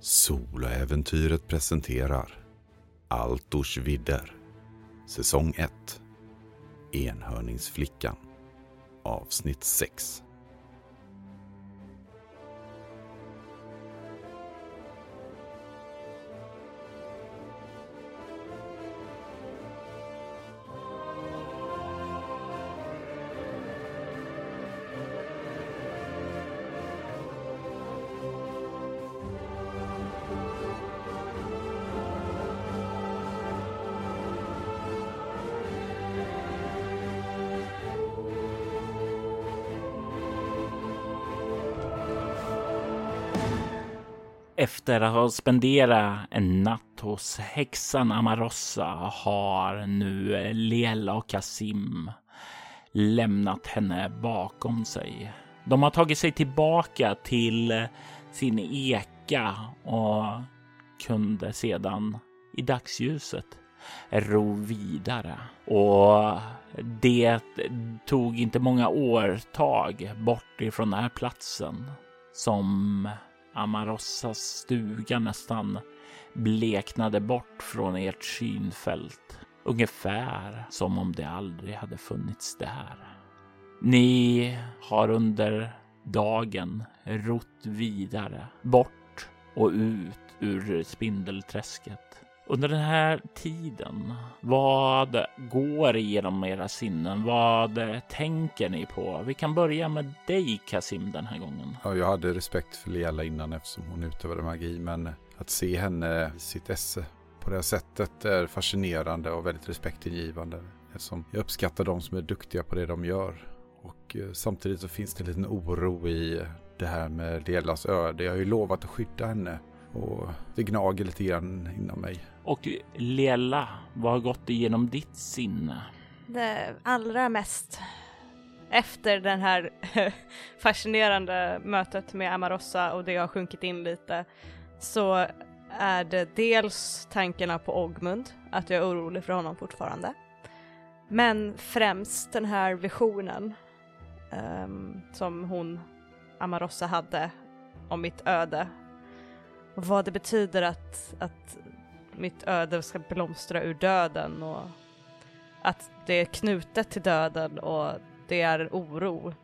Soloäventyret presenterar Altors vidder Säsong 1 Enhörningsflickan Avsnitt 6 Efter att ha spenderat en natt hos häxan Amarossa har nu eh, Lela och Kasim lämnat henne bakom sig. De har tagit sig tillbaka till eh, sin eka och kunde sedan i dagsljuset ro vidare. Och det tog inte många årtag bort ifrån den här platsen som Amarossas stuga nästan bleknade bort från ert synfält. Ungefär som om det aldrig hade funnits där. Ni har under dagen rott vidare, bort och ut ur spindelträsket. Under den här tiden, vad går igenom era sinnen? Vad tänker ni på? Vi kan börja med dig Kasim den här gången. Ja, jag hade respekt för Leela innan eftersom hon utövade magi, men att se henne i sitt esse på det här sättet är fascinerande och väldigt respektingivande. Eftersom jag uppskattar de som är duktiga på det de gör. Och eh, samtidigt så finns det en liten oro i det här med Leelas öde. Jag har ju lovat att skydda henne och det gnager lite grann inom mig. Och Lela, vad har gått igenom ditt sinne? Det allra mest efter det här fascinerande mötet med Amarossa och det har sjunkit in lite så är det dels tankarna på Ogmund, att jag är orolig för honom fortfarande. Men främst den här visionen um, som hon, Amarossa, hade om mitt öde. Och vad det betyder att, att mitt öde ska blomstra ur döden och att det är knutet till döden och det är en oro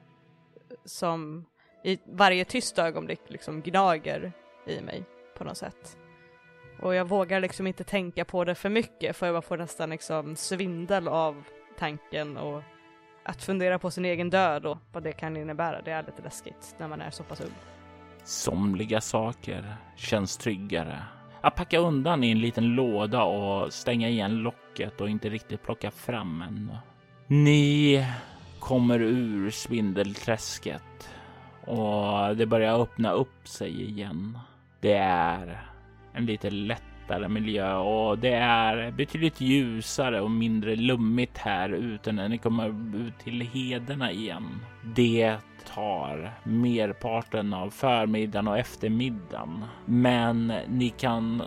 som i varje tyst ögonblick liksom gnager i mig på något sätt. Och jag vågar liksom inte tänka på det för mycket för jag får nästan liksom svindel av tanken och att fundera på sin egen död och vad det kan innebära, det är lite läskigt när man är så pass ung. Somliga saker känns tryggare att packa undan i en liten låda och stänga igen locket och inte riktigt plocka fram en. Ni kommer ur spindelträsket och det börjar öppna upp sig igen. Det är en lite lättare miljö och det är betydligt ljusare och mindre lummigt här ute när ni kommer ut till hederna igen. Det tar merparten av förmiddagen och eftermiddagen. Men ni kan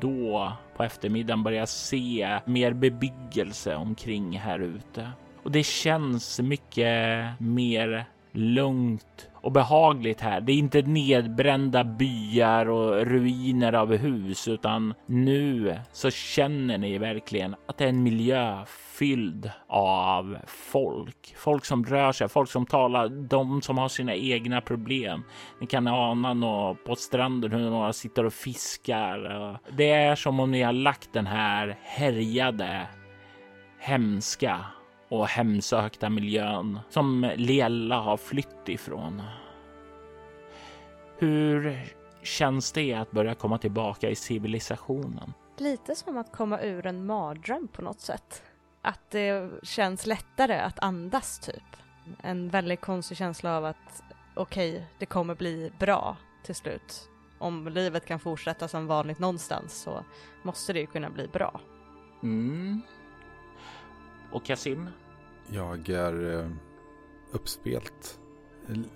då på eftermiddagen börja se mer bebyggelse omkring här ute. Och det känns mycket mer lugnt och behagligt här. Det är inte nedbrända byar och ruiner av hus, utan nu så känner ni verkligen att det är en miljö fylld av folk. Folk som rör sig, folk som talar, de som har sina egna problem. Ni kan ana något på stranden hur några sitter och fiskar. Det är som om ni har lagt den här härjade, hemska och hemsökta miljön som Lela har flytt ifrån. Hur känns det att börja komma tillbaka i civilisationen? Lite som att komma ur en mardröm på något sätt. Att det känns lättare att andas typ. En väldigt konstig känsla av att okej, okay, det kommer bli bra till slut. Om livet kan fortsätta som vanligt någonstans så måste det ju kunna bli bra. Mm. Och Kasim? Jag är eh, uppspelt.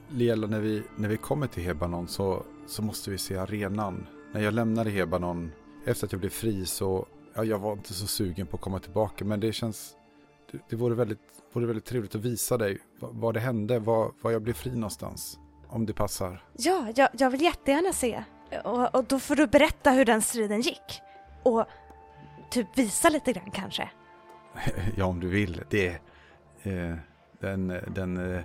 Lela, när vi, när vi kommer till Hebanon så, så måste vi se arenan. När jag lämnade Hebanon efter att jag blev fri så ja, jag var inte så sugen på att komma tillbaka. Men det känns, det, det vore, väldigt, vore väldigt trevligt att visa dig vad, vad det hände, var, var jag blev fri någonstans. Om det passar. Ja, jag, jag vill jättegärna se. och, och då får du berätta hur den striden gick. Och typ visa lite grann kanske. ja, om du vill. Det eh, den, den, eh,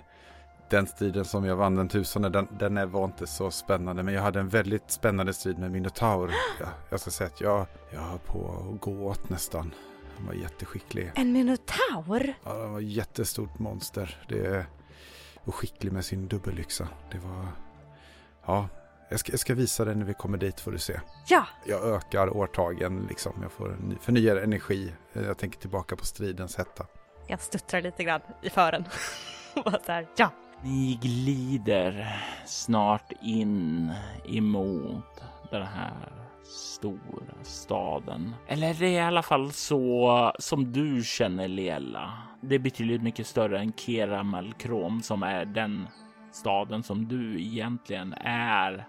den striden som jag vann den tusende, den, den var inte så spännande. Men jag hade en väldigt spännande strid med Minotaur. Jag, jag ska säga att jag, jag höll på att gå åt nästan. Han var jätteskicklig. En minotaur? Ja, han var ett jättestort monster. Det, och skicklig med sin dubbelyxa. Det var... Ja, jag ska, jag ska visa dig när vi kommer dit får du se. Ja. Jag ökar årtagen liksom. Jag får ny, förnyad energi. Jag tänker tillbaka på stridens hetta. Jag stuttrar lite grann i fören. Bara så här, ja. Ni glider snart in emot den här stora staden. Eller det är i alla fall så som du känner Lela. Det är betydligt mycket större än Keramalkrom som är den staden som du egentligen är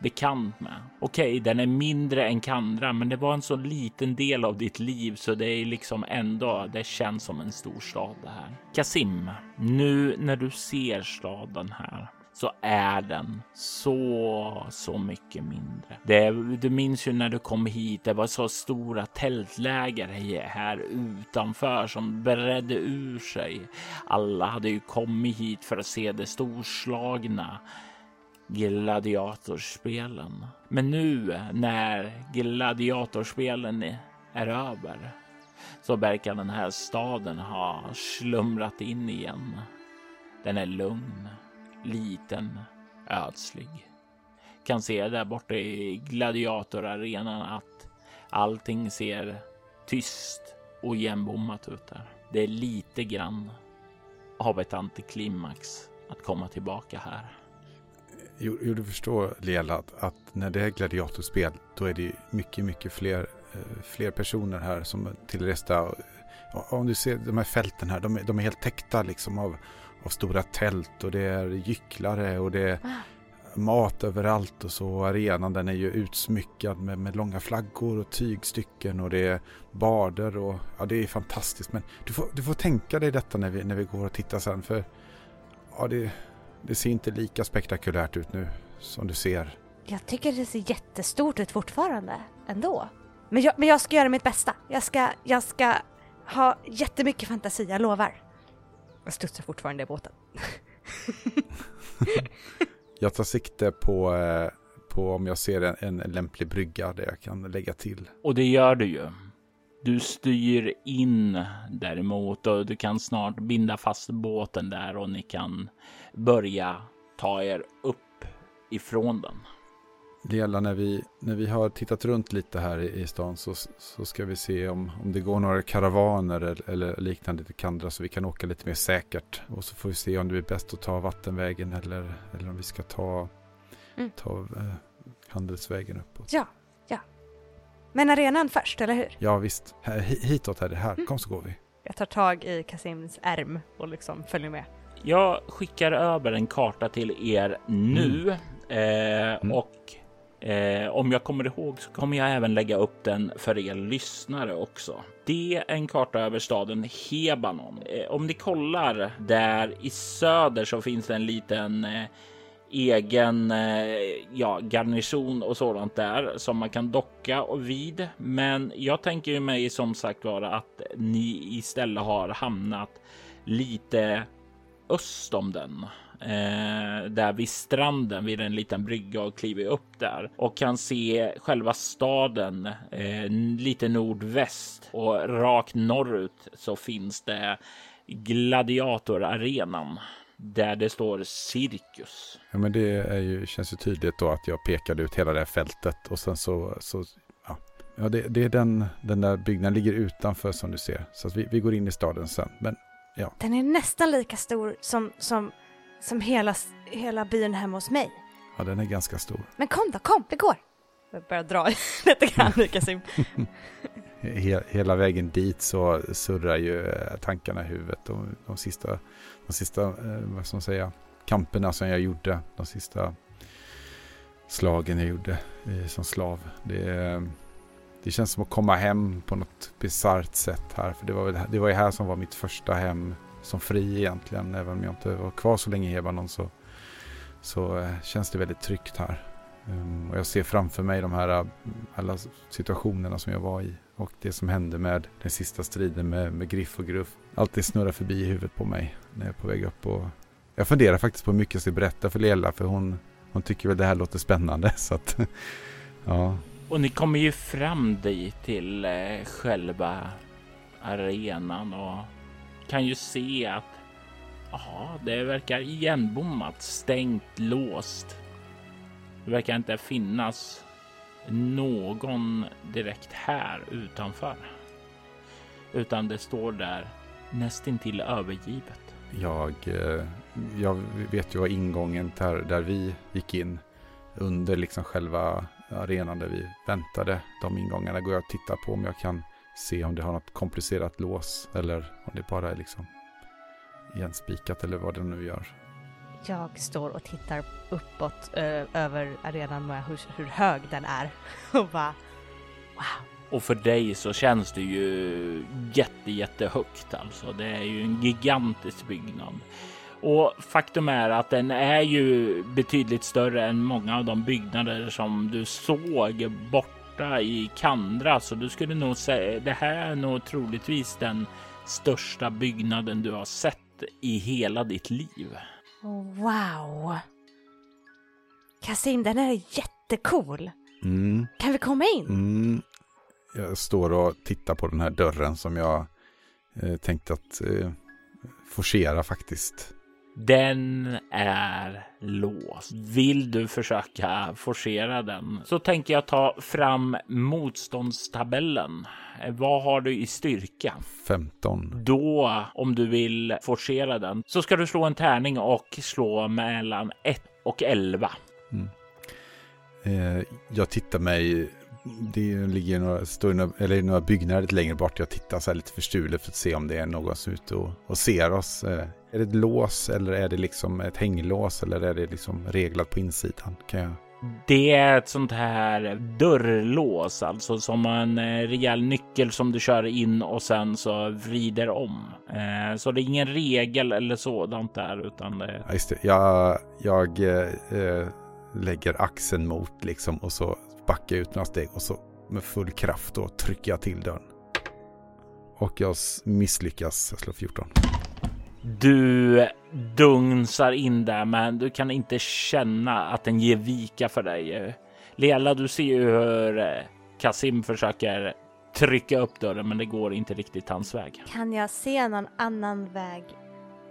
bekant med. Okej, okay, den är mindre än Kandra, men det var en så liten del av ditt liv så det är liksom ändå, det känns som en stor stad det här. Kasim, nu när du ser staden här så är den så, så mycket mindre. Det, du minns ju när du kom hit, det var så stora tältläger här utanför som bredde ur sig. Alla hade ju kommit hit för att se det storslagna gladiatorspelen. Men nu när gladiatorspelen är över så verkar den här staden ha slumrat in igen. Den är lugn liten, ödslig. Kan se där borta i gladiatorarenan att allting ser tyst och igenbommat ut där. Det är lite grann av ett antiklimax att komma tillbaka här. Jo, jo du förstår Lela att, att, när det är gladiatorspel då är det mycket, mycket fler, eh, fler personer här som till resta. Om du ser de här fälten här, de är, de är helt täckta liksom av, av stora tält och det är gycklare och det är mat överallt och så. Arenan den är ju utsmyckad med, med långa flaggor och tygstycken och det är barder och ja, det är fantastiskt. Men du får, du får tänka dig detta när vi, när vi går och tittar sen för ja, det, det ser inte lika spektakulärt ut nu som du ser. Jag tycker det ser jättestort ut fortfarande ändå. Men jag, men jag ska göra mitt bästa. Jag ska, jag ska ha jättemycket fantasi, jag lovar. Jag studsar fortfarande i båten. jag tar sikte på, eh, på om jag ser en, en lämplig brygga där jag kan lägga till. Och det gör du ju. Du styr in däremot och du kan snart binda fast båten där och ni kan börja ta er upp ifrån den. Gäller när vi, när vi har tittat runt lite här i, i stan så, så ska vi se om, om det går några karavaner eller, eller liknande till Kandra så vi kan åka lite mer säkert. Och så får vi se om det blir bäst att ta vattenvägen eller, eller om vi ska ta, mm. ta eh, handelsvägen uppåt. Ja, ja. Men arenan först, eller hur? Ja, visst. Här, hitåt är det här. Mm. Kom så går vi. Jag tar tag i Kasims ärm och liksom följer med. Jag skickar över en karta till er nu mm. Eh, mm. och Eh, om jag kommer ihåg så kommer jag även lägga upp den för er lyssnare också. Det är en karta över staden Hebanon. Eh, om ni kollar där i söder så finns det en liten eh, egen eh, ja, garnison och sådant där som man kan docka och vid. Men jag tänker mig som sagt vara att ni istället har hamnat lite öst om den eh, där vid stranden vid en liten brygga och kliver upp där och kan se själva staden eh, lite nordväst och rakt norrut så finns det gladiatorarenan där det står cirkus. Ja, men det är ju, känns ju tydligt då att jag pekade ut hela det här fältet och sen så, så ja, ja det, det, är den, den där byggnaden ligger utanför som du ser. Så vi, vi går in i staden sen. Men ja. Den är nästan lika stor som, som som hela, hela byn hemma hos mig. Ja, den är ganska stor. Men kom då, kom, vi går. Jag börjar dra lite grann Kasim. Hela vägen dit så surrar ju eh, tankarna i huvudet. De, de sista, de sista eh, vad ska man säga, kamperna som jag gjorde, de sista slagen jag gjorde eh, som slav. Det, det känns som att komma hem på något bisarrt sätt här. För det var, väl, det var ju här som var mitt första hem som fri egentligen. Även om jag inte var kvar så länge i Hebanon så, så eh, känns det väldigt tryggt här. Um, och jag ser framför mig de här eh, alla situationerna som jag var i. Och det som hände med den sista striden med, med Griff och Gruff. Allt det snurrar förbi i huvudet på mig när jag är på väg upp. Och jag funderar faktiskt på hur mycket jag ska berätta för Lela. För hon, hon tycker väl det här låter spännande. Så att, ja. Och ni kommer ju fram dit till eh, själva arenan och kan ju se att aha, det verkar igenbommat, stängt, låst. Det verkar inte finnas någon direkt här utanför. Utan det står där nästintill övergivet. Jag, eh, jag vet ju var ingången där, där vi gick in under liksom själva arenan där vi väntade. De ingångarna går jag och tittar på om jag kan se om det har något komplicerat lås eller om det bara är liksom igenspikat eller vad det nu gör. Jag står och tittar uppåt ö, över arenan med hur, hur hög den är och bara wow. Och för dig så känns det ju jätte, jättehögt alltså. Det är ju en gigantisk byggnad. Och faktum är att den är ju betydligt större än många av de byggnader som du såg borta i Kandra. Så du skulle nog säga det här är nog troligtvis den största byggnaden du har sett i hela ditt liv. Wow! Kasim, den är jättecool. Mm. Kan vi komma in? Mm. Jag står och tittar på den här dörren som jag eh, tänkte att eh, forcera faktiskt. Den är låst. Vill du försöka forcera den så tänker jag ta fram motståndstabellen. Vad har du i styrka? 15. Då, om du vill forcera den, så ska du slå en tärning och slå mellan 1 och 11. Mm. Eh, jag tittar mig det ligger några, står några, eller några byggnader lite längre bort. Jag tittar så här lite förstulet för att se om det är någon som är ute och, och ser oss. Är det ett lås eller är det liksom ett hänglås eller är det liksom reglat på insidan? Kan jag... Det är ett sånt här dörrlås, alltså som en eh, rejäl nyckel som du kör in och sen så vrider om. Eh, så det är ingen regel eller sådant där, utan det. Ja, just det. Jag, jag eh, lägger axeln mot liksom och så backar jag ut några steg och så med full kraft då trycker jag till dörren. Och jag misslyckas. Jag slår 14. Du dunsar in där, men du kan inte känna att den ger vika för dig. Lela, du ser ju hur eh, Kasim försöker trycka upp dörren, men det går inte riktigt hans väg. Kan jag se någon annan väg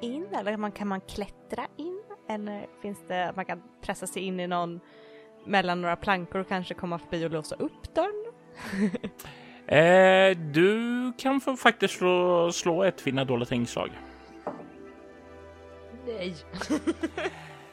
in eller kan man klättra in? Eller finns det, man kan pressa sig in i någon mellan några plankor och kanske komma förbi och låsa upp dörren? eh, du kan få faktiskt slå, slå ett finna dolda tingslag. Nej.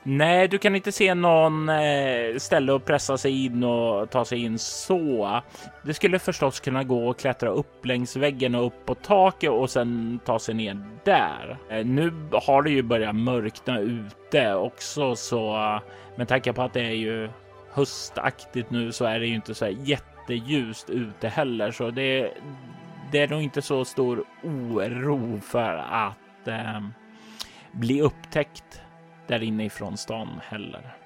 Nej, du kan inte se någon eh, ställe att pressa sig in och ta sig in så. Det skulle förstås kunna gå och klättra upp längs väggen och upp på taket och sen ta sig ner där. Eh, nu har det ju börjat mörkna ute också, så eh, med tanke på att det är ju höstaktigt nu så är det ju inte så här jätteljust ute heller, så det, det är nog inte så stor oro för att eh, bli upptäckt där inne ifrån stan heller.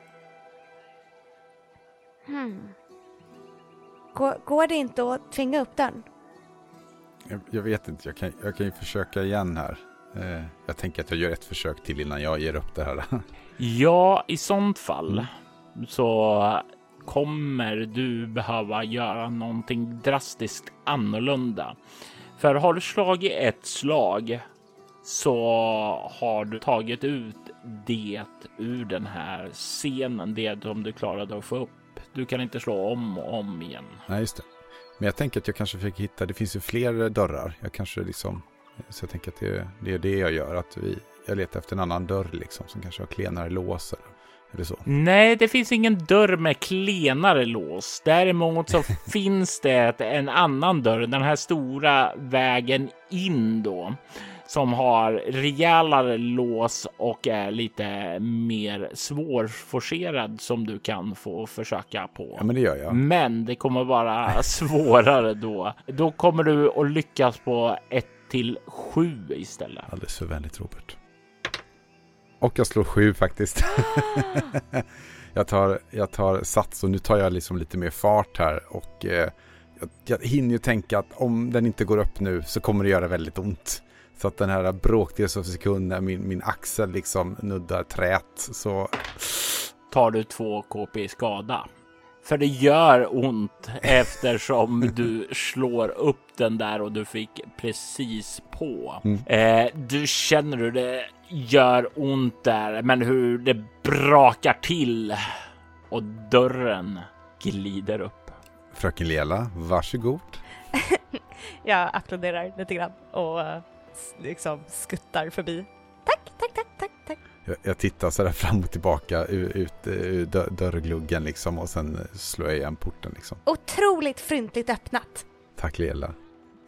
Hmm. Går, går det inte att tvinga upp den? Jag, jag vet inte, jag kan, jag kan ju försöka igen här. Eh, jag tänker att jag gör ett försök till innan jag ger upp det här. ja, i sånt fall mm. så kommer du behöva göra någonting drastiskt annorlunda. För har du slagit ett slag så har du tagit ut det ur den här scenen, det som du klarade att få upp. Du kan inte slå om och om igen. Nej, just det. Men jag tänker att jag kanske fick hitta, det finns ju fler dörrar. Jag kanske liksom, så jag tänker att det, det är det jag gör. Att vi, jag letar efter en ann dörr liksom som kanske har klenare lås eller, eller så. Nej, det finns ingen dörr med klenare lås. Däremot så finns det en annan dörr, den här stora vägen in då som har rejälare lås och är lite mer svårforcerad som du kan få försöka på. Ja, men det gör jag. Men det kommer vara svårare då. Då kommer du att lyckas på 1 till 7 istället. Alldeles för vänligt Robert. Och jag slår 7 faktiskt. jag, tar, jag tar sats och nu tar jag liksom lite mer fart här och eh, jag, jag hinner ju tänka att om den inte går upp nu så kommer det göra väldigt ont. Så att den här bråkdels av sekund när min, min axel liksom nuddar trät så... Tar du två KP i skada. För det gör ont eftersom du slår upp den där och du fick precis på. Mm. Eh, du känner hur det gör ont där, men hur det brakar till och dörren glider upp. Fröken Lela, varsågod. Jag applåderar lite grann och eh, liksom skuttar förbi. Tack, tack, tack, tack, tack. Jag, jag tittar sådär fram och tillbaka ut, ut ur dör, dörrgluggen liksom och sen slår jag igen porten liksom. Otroligt fryntligt öppnat. Tack Lela.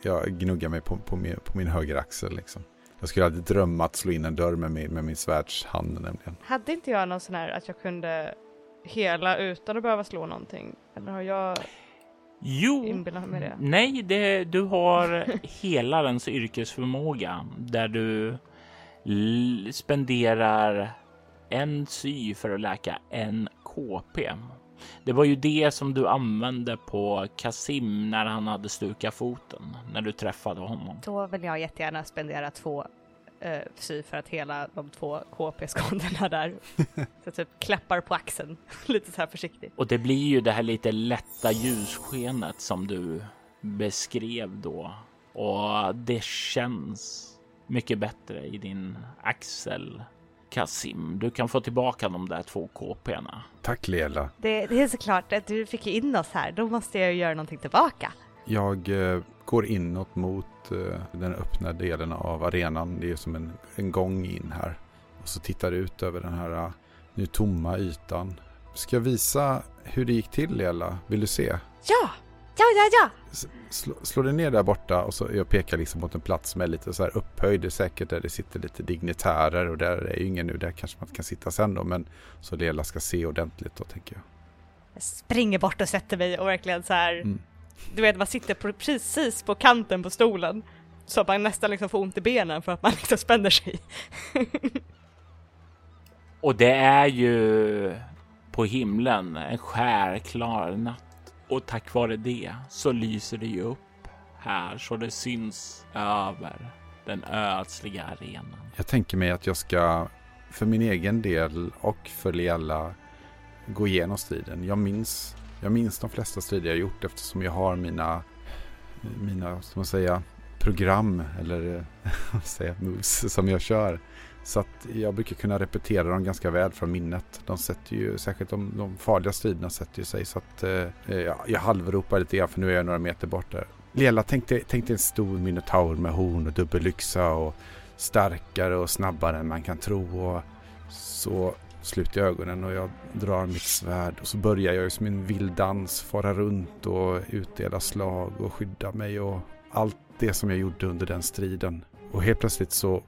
Jag gnuggar mig på, på, min, på min höger axel liksom. Jag skulle aldrig drömma att slå in en dörr med min, med min svärdshand nämligen. Hade inte jag någon sån här att jag kunde hela utan att behöva slå någonting? Eller har jag Jo, det? nej, det, du har helarens yrkesförmåga där du spenderar en sy för att läka en KP. Det var ju det som du använde på Kasim när han hade stukat foten när du träffade honom. Då vill jag jättegärna spendera två eh, sy för att hela de två KP-skadorna där. Så typ klappar på axeln lite så här försiktigt. Och det blir ju det här lite lätta ljusskenet som du beskrev då. Och det känns mycket bättre i din axel. Kasim, du kan få tillbaka de där två KP'na. Tack Lela. Det, det är såklart att du fick in oss här, då måste jag ju göra någonting tillbaka. Jag eh, går inåt mot eh, den öppna delen av arenan. Det är som en, en gång in här. Och så tittar ut över den här eh, nu tomma ytan. Ska jag visa hur det gick till Lela? Vill du se? Ja! Ja, ja, ja! Slå, slå dig ner där borta och så jag pekar liksom mot en plats som är lite så här upphöjd. Det är säkert där det sitter lite dignitärer och där är ju ingen nu. Där kanske man kan sitta sen då. Men så Lela ska se ordentligt då tänker jag. Jag springer bort och sätter mig och verkligen så här, Mm. Du vet man sitter på, precis på kanten på stolen. Så att man nästan liksom får ont i benen för att man liksom spänner sig. Och det är ju på himlen en skärklar natt. Och tack vare det så lyser det ju upp här så det syns över den ödsliga arenan. Jag tänker mig att jag ska för min egen del och för Lela gå igenom striden. Jag minns, jag minns de flesta strider jag gjort eftersom jag har mina, mina ska man säga, program eller säga, moves som jag kör. Så att jag brukar kunna repetera dem ganska väl från minnet. De sätter ju, särskilt de, de farliga striderna sätter ju sig så att eh, jag, jag halvropar lite grann för nu är jag några meter bort där. Lela, tänk dig, tänk dig en stor minotaur med horn och dubbelyxa och starkare och snabbare än man kan tro. Och så sluter jag ögonen och jag drar mitt svärd och så börjar jag som en vild dans fara runt och utdela slag och skydda mig och allt det som jag gjorde under den striden. Och helt plötsligt så,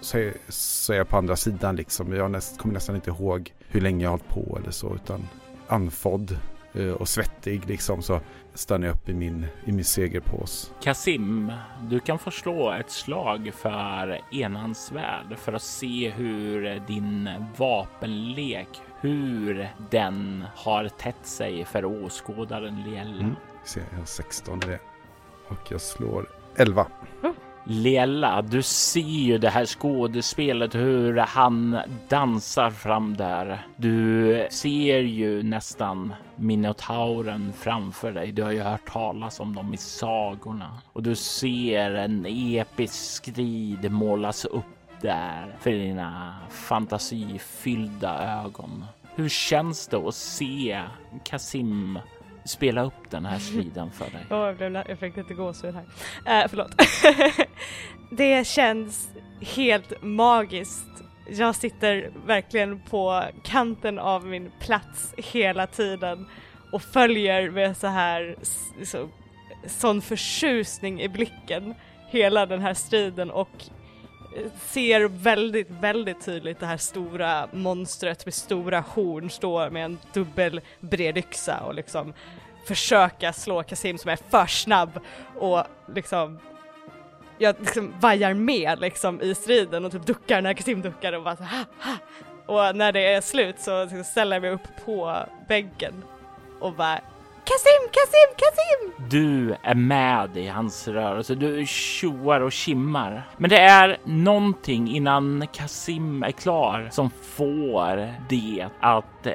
så, är, så är jag på andra sidan liksom. Jag näst, kommer nästan inte ihåg hur länge jag har hållit på eller så utan andfådd eh, och svettig liksom så stannar jag upp i min, i min segerpås. Kasim, du kan få slå ett slag för enhandsvärd för att se hur din vapenlek, hur den har tätt sig för åskådaren Liella. Mm. Se, jag har 16 i det. Och jag slår 11. Lela, du ser ju det här skådespelet hur han dansar fram där. Du ser ju nästan minotauren framför dig. Du har ju hört talas om dem i sagorna och du ser en episk strid målas upp där för dina fantasifyllda ögon. Hur känns det att se Kasim spela upp den här striden för dig? Åh, jag, blev, jag fick lite gåshud här. Eh, förlåt. det känns helt magiskt. Jag sitter verkligen på kanten av min plats hela tiden och följer med så här så, sån förtjusning i blicken hela den här striden och ser väldigt, väldigt tydligt det här stora monstret med stora horn stå med en dubbel bred yxa och liksom försöka slå Kasim som är för snabb och liksom jag liksom vajar med liksom i striden och typ duckar när Kasim duckar och bara så ha, ha. Och när det är slut så liksom ställer jag mig upp på bänken och bara Kasim, Kasim, Kasim! Du är med i hans rörelse. Du tjoar och kimmar. Men det är någonting innan Kasim är klar som får det att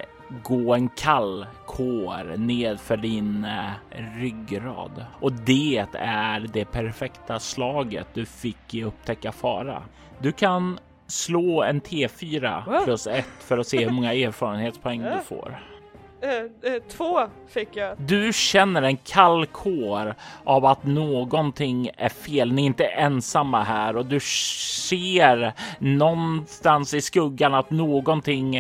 gå en kall kår nedför din eh, ryggrad. Och det är det perfekta slaget du fick i upptäcka fara. Du kan slå en T4 plus ett för att se hur många erfarenhetspoäng du får. Uh, uh, två fick jag. Du känner en kall kår av att någonting är fel. Ni är inte ensamma här och du ser någonstans i skuggan att någonting,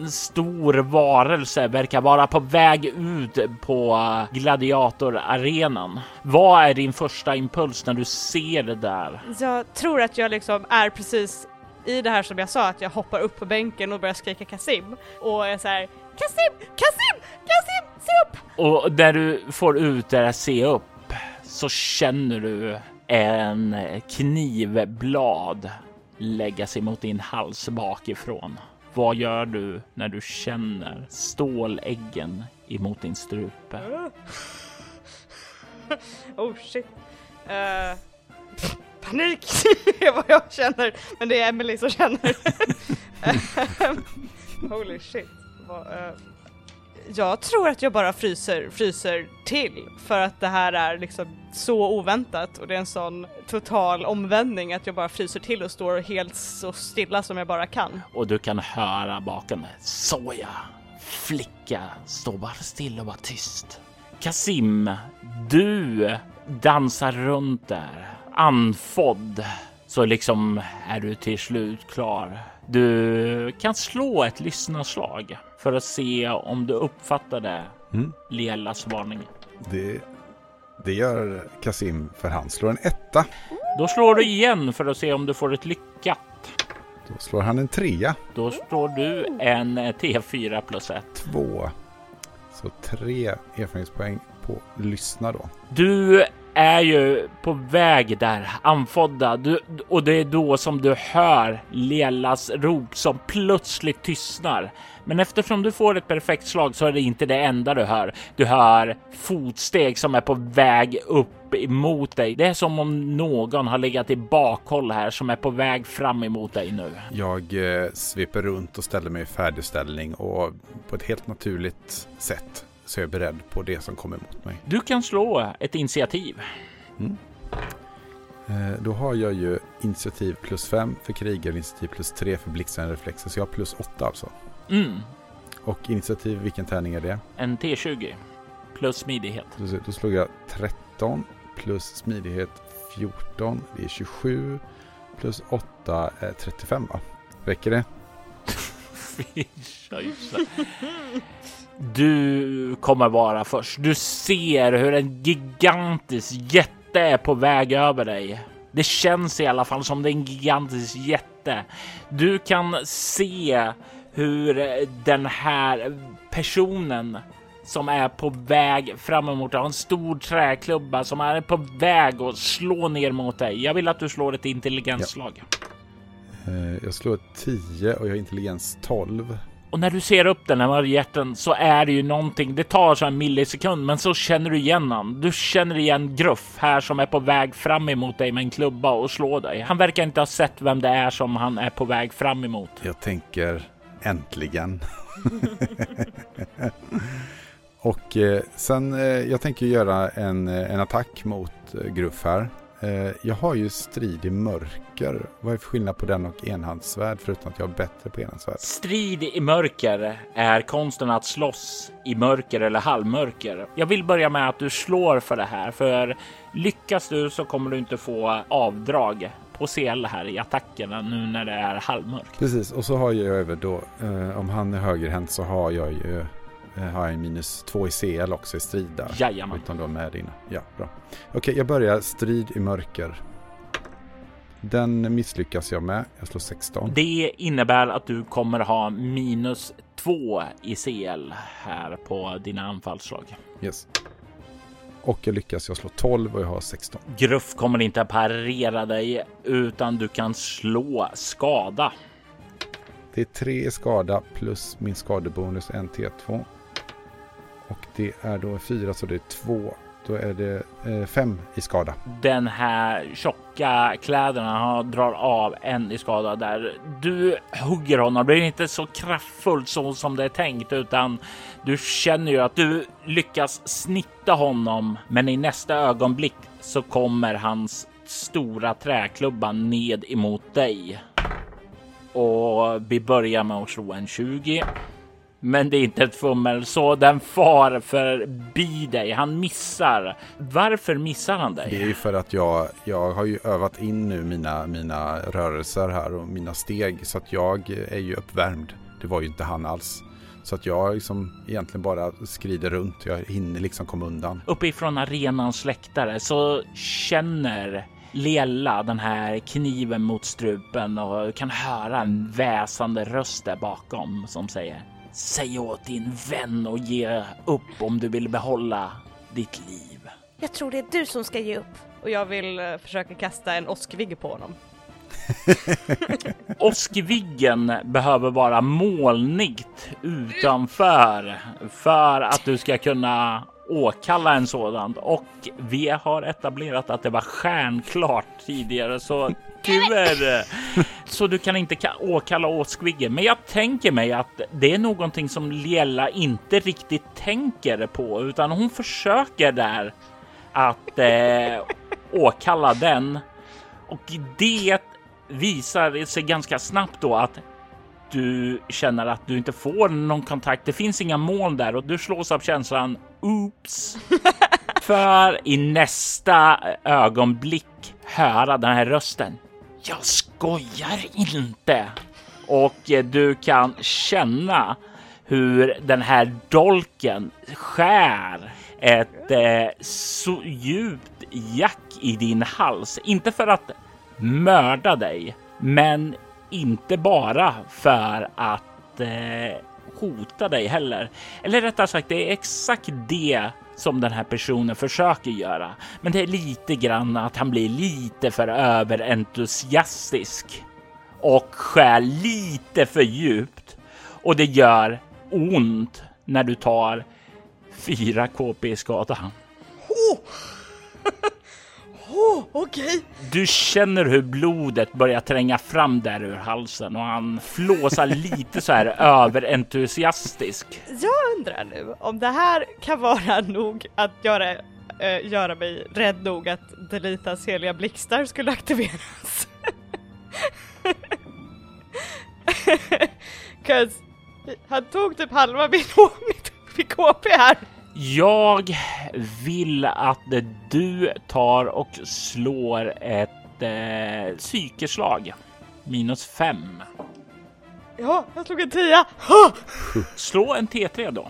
en stor varelse verkar vara på väg ut på gladiatorarenan. Vad är din första impuls när du ser det där? Jag tror att jag liksom är precis i det här som jag sa, att jag hoppar upp på bänken och börjar skrika Kasim och är så här Kasim, Kasim, Kasim, se upp! Och när du får ut det där se upp så känner du en knivblad lägga sig mot din hals bakifrån. Vad gör du när du känner ståläggen emot din strupe? oh shit. Uh, panik är vad jag känner, men det är Emily som känner. Holy shit. Eh, jag tror att jag bara fryser, fryser till för att det här är liksom så oväntat och det är en sån total omvändning att jag bara fryser till och står helt så stilla som jag bara kan. Och du kan höra bakom Såja, flicka, stå bara still och var tyst. Kasim, du dansar runt där, andfådd. Så liksom är du till slut klar. Du kan slå ett lyssnarslag för att se om du uppfattade mm. Lielas varning. Det, det gör Kasim för han slår en etta. Då slår du igen för att se om du får ett lyckat. Då slår han en trea. Då slår du en T4 plus ett. Två. Så tre erfarenhetspoäng på lyssna då. Du är ju på väg där, anfodda. Du, och det är då som du hör Lelas rop som plötsligt tystnar. Men eftersom du får ett perfekt slag så är det inte det enda du hör. Du hör fotsteg som är på väg upp emot dig. Det är som om någon har legat i bakhåll här som är på väg fram emot dig nu. Jag eh, sveper runt och ställer mig i färdigställning och på ett helt naturligt sätt så är jag beredd på det som kommer mot mig. Du kan slå ett initiativ. Mm. Eh, då har jag ju initiativ plus 5 för krigare, initiativ plus 3 för blixtrande reflexer, så jag har plus 8 alltså. Mm. Och initiativ, vilken tärning är det? En T20 plus smidighet. Då, då slog jag 13 plus smidighet 14, det är 27 plus 8 är 35 va? Räcker det? Du kommer vara först. Du ser hur en gigantisk jätte är på väg över dig. Det känns i alla fall som det är en gigantisk jätte. Du kan se hur den här personen som är på väg fram emot dig har en stor träklubba som är på väg att slå ner mot dig. Jag vill att du slår ett intelligensslag. Ja. Eh, jag slår 10 och jag har intelligens 12. Och när du ser upp den här marietten så är det ju någonting. Det tar så en millisekund, men så känner du igen han. Du känner igen Gruff här som är på väg fram emot dig med en klubba och slår dig. Han verkar inte ha sett vem det är som han är på väg fram emot. Jag tänker äntligen. och eh, sen, eh, jag tänker göra en, eh, en attack mot eh, Gruff här. Eh, jag har ju strid i mörker. Vad är för skillnad på den och enhandsvärd förutom att jag är bättre på enhandsvärd? Strid i mörker är konsten att slåss i mörker eller halvmörker. Jag vill börja med att du slår för det här, för lyckas du så kommer du inte få avdrag CL här i attackerna nu när det är halvmörkt. Precis, och så har jag över då, eh, om han är högerhänt så har jag ju Eh, har jag minus två i CL också i strid där. Jajamän. Utan då med dina. Ja, bra. Okej, okay, jag börjar strid i mörker. Den misslyckas jag med. Jag slår 16. Det innebär att du kommer ha minus två i CL här på dina anfallsslag. Yes. Och jag lyckas. Jag slår 12 och jag har 16. Gruff kommer inte att parera dig utan du kan slå skada. Det är tre skada plus min skadebonus en T2. Och det är då fyra så det är två. Då är det eh, fem i skada. Den här tjocka kläderna han drar av en i skada där. Du hugger honom. Det blir inte så kraftfullt så som det är tänkt utan du känner ju att du lyckas snitta honom. Men i nästa ögonblick så kommer hans stora träklubba ned emot dig. Och vi börjar med att slå en 20. Men det är inte ett fummel, så den far förbi dig. Han missar. Varför missar han dig? Det är ju för att jag, jag har ju övat in nu mina, mina rörelser här och mina steg. Så att jag är ju uppvärmd. Det var ju inte han alls. Så att jag liksom egentligen bara skrider runt. Jag hinner liksom komma undan. Uppifrån arenans släktare så känner Lela den här kniven mot strupen och kan höra en väsande röst där bakom som säger Säg åt din vän och ge upp om du vill behålla ditt liv. Jag tror det är du som ska ge upp. Och jag vill uh, försöka kasta en åskvigge på honom. Åskviggen behöver vara molnigt utanför för att du ska kunna åkalla en sådan och vi har etablerat att det var stjärnklart tidigare så tyvärr så du kan inte åkalla åskviggen. Men jag tänker mig att det är någonting som Liella inte riktigt tänker på utan hon försöker där att eh, åkalla den och det visar sig ganska snabbt då att du känner att du inte får någon kontakt. Det finns inga mål där och du slås av känslan oops. För i nästa ögonblick höra den här rösten. Jag skojar inte. Och eh, du kan känna hur den här dolken skär ett eh, så djupt jack i din hals. Inte för att mörda dig, men inte bara för att eh, hota dig heller. Eller rättare sagt, det är exakt det som den här personen försöker göra. Men det är lite grann att han blir lite för överentusiastisk och skär lite för djupt och det gör ont när du tar 4 KP i skada. Oh! oh, okej. Okay. Du känner hur blodet börjar tränga fram där ur halsen och han flåsar lite så här överentusiastisk. Jag undrar nu om det här kan vara nog att göra, äh, göra mig rädd nog att Delitas heliga blixtar skulle aktiveras. Cause han tog typ halva min, mitt KP här. Jag vill att du tar och slår ett eh, psykeslag. Minus fem. Ja, jag slog en tia. Slå en T3 då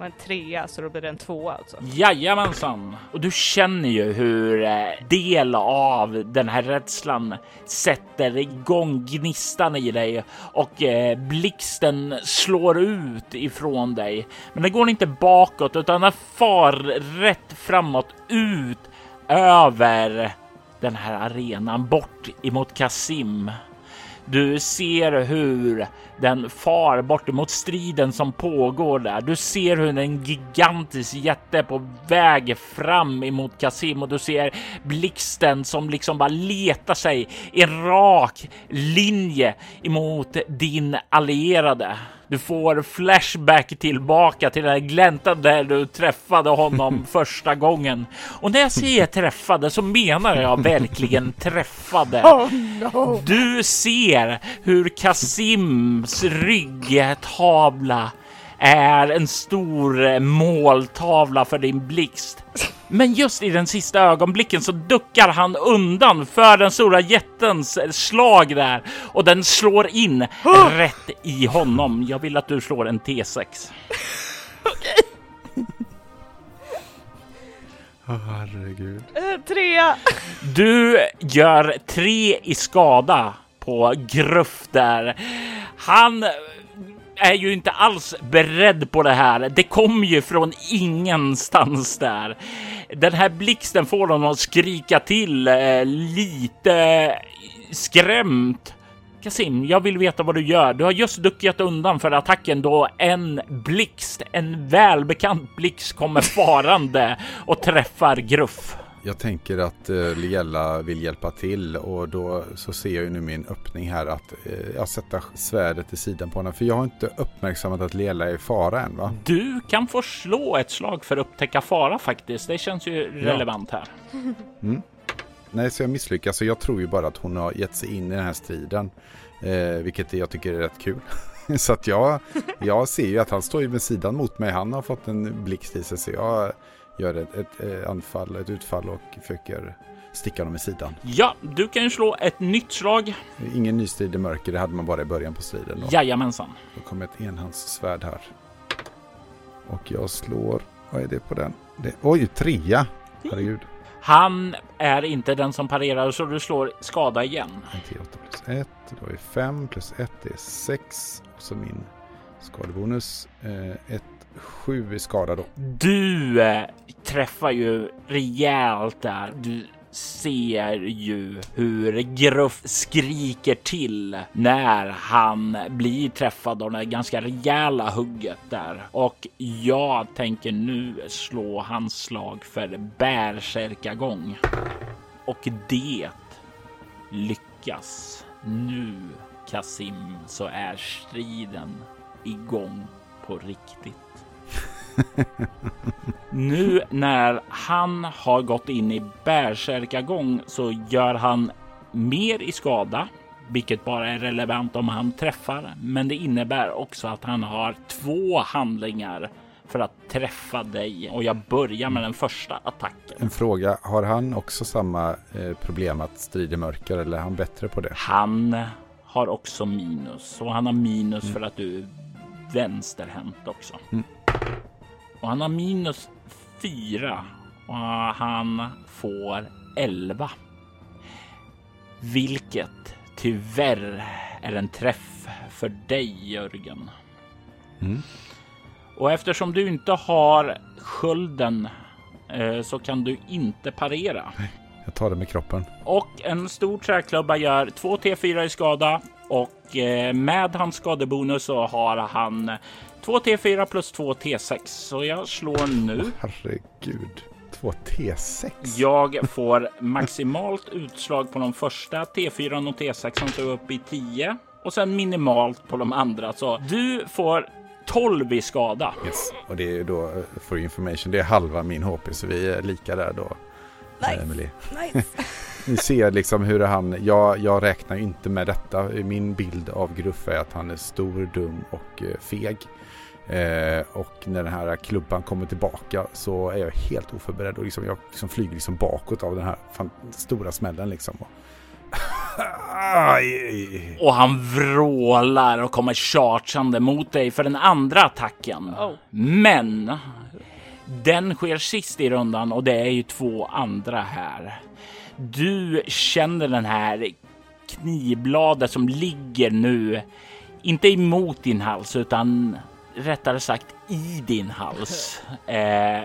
var en trea så då blir det en tvåa alltså. Jajamensan! Och du känner ju hur eh, del av den här rädslan sätter igång gnistan i dig och eh, blixten slår ut ifrån dig. Men den går inte bakåt utan den far rätt framåt ut över den här arenan bort emot Kasim. Du ser hur den far bort mot striden som pågår där. Du ser hur en gigantisk jätte är på väg fram emot Kasim och du ser blixten som liksom bara letar sig i en rak linje emot din allierade. Du får flashback tillbaka till den gläntan där du träffade honom första gången. Och när jag säger träffade så menar jag verkligen träffade. Oh, no. Du ser hur Kasims ryggtavla är en stor måltavla för din blixt. Men just i den sista ögonblicken så duckar han undan för den stora jättens slag där och den slår in oh! rätt i honom. Jag vill att du slår en T6. Okej. Oh, herregud. Uh, trea. Du gör tre i skada på Gruff där. Han är ju inte alls beredd på det här. Det kommer ju från ingenstans där. Den här blixten får honom att skrika till eh, lite skrämt Kasim, jag vill veta vad du gör. Du har just duckat undan för attacken då en blixt, en välbekant blixt kommer farande och träffar Gruff. Jag tänker att eh, Liella vill hjälpa till och då så ser jag ju nu min öppning här att eh, jag sätter svärdet i sidan på henne. För jag har inte uppmärksammat att Liella är i fara än va? Du kan få slå ett slag för att upptäcka fara faktiskt. Det känns ju relevant här. Mm. Nej, så jag misslyckas. Så jag tror ju bara att hon har gett sig in i den här striden. Eh, vilket jag tycker är rätt kul. så att jag, jag ser ju att han står ju med sidan mot mig. Han har fått en blixt i sig. Så jag gör ett, ett, ett anfall, ett utfall och försöker sticka honom i sidan. Ja, du kan ju slå ett nytt slag. Ingen ny strid i mörker, det hade man bara i början på striden. Då. Jajamensan. Då kommer ett enhandssvärd här. Och jag slår, vad är det på den? Det, oj, trea! Herregud. Han är inte den som parerar så du slår skada igen. 8 plus 1, då är 5 plus 1 det är 6. Och så min skadebonus. 1, Sju i skada då. Du eh, träffar ju rejält där. Du ser ju hur Gruff skriker till när han blir träffad av det ganska rejäla hugget där. Och jag tänker nu slå hans slag för bärsärkagång. Och det lyckas. Nu Kasim så är striden igång på riktigt nu när han har gått in i bärsärkagång så gör han mer i skada, vilket bara är relevant om han träffar. Men det innebär också att han har två handlingar för att träffa dig och jag börjar med den första attacken. En fråga, har han också samma eh, problem att strida mörker eller är han bättre på det? Han har också minus och han har minus mm. för att du är vänsterhänt också. Mm. Och han har minus fyra och han får 11. Vilket tyvärr är en träff för dig Jörgen. Mm. Och eftersom du inte har skölden eh, så kan du inte parera. Jag tar det med kroppen. Och en stor träklubba gör 2 T4 i skada och eh, med hans skadebonus så har han 2 T4 plus 2 T6. Så jag slår nu. Herregud. 2 T6? Jag får maximalt utslag på de första T4 och T6 som tar upp i 10 och sen minimalt på de andra. Så du får 12 i skada. Yes. Och det är då, eh, for information, det är halva min HP så vi är lika där då. Nice. Emily. nice. Ni ser liksom hur han, jag, jag räknar inte med detta. Min bild av Gruff är att han är stor, dum och eh, feg. Eh, och när den här klubban kommer tillbaka så är jag helt oförberedd och liksom, jag liksom flyger liksom bakåt av den här stora smällen liksom. och han vrålar och kommer chargeande mot dig för den andra attacken. Oh. Men den sker sist i rundan och det är ju två andra här. Du känner den här knivbladet som ligger nu, inte emot din hals utan rättare sagt i din hals. Eh,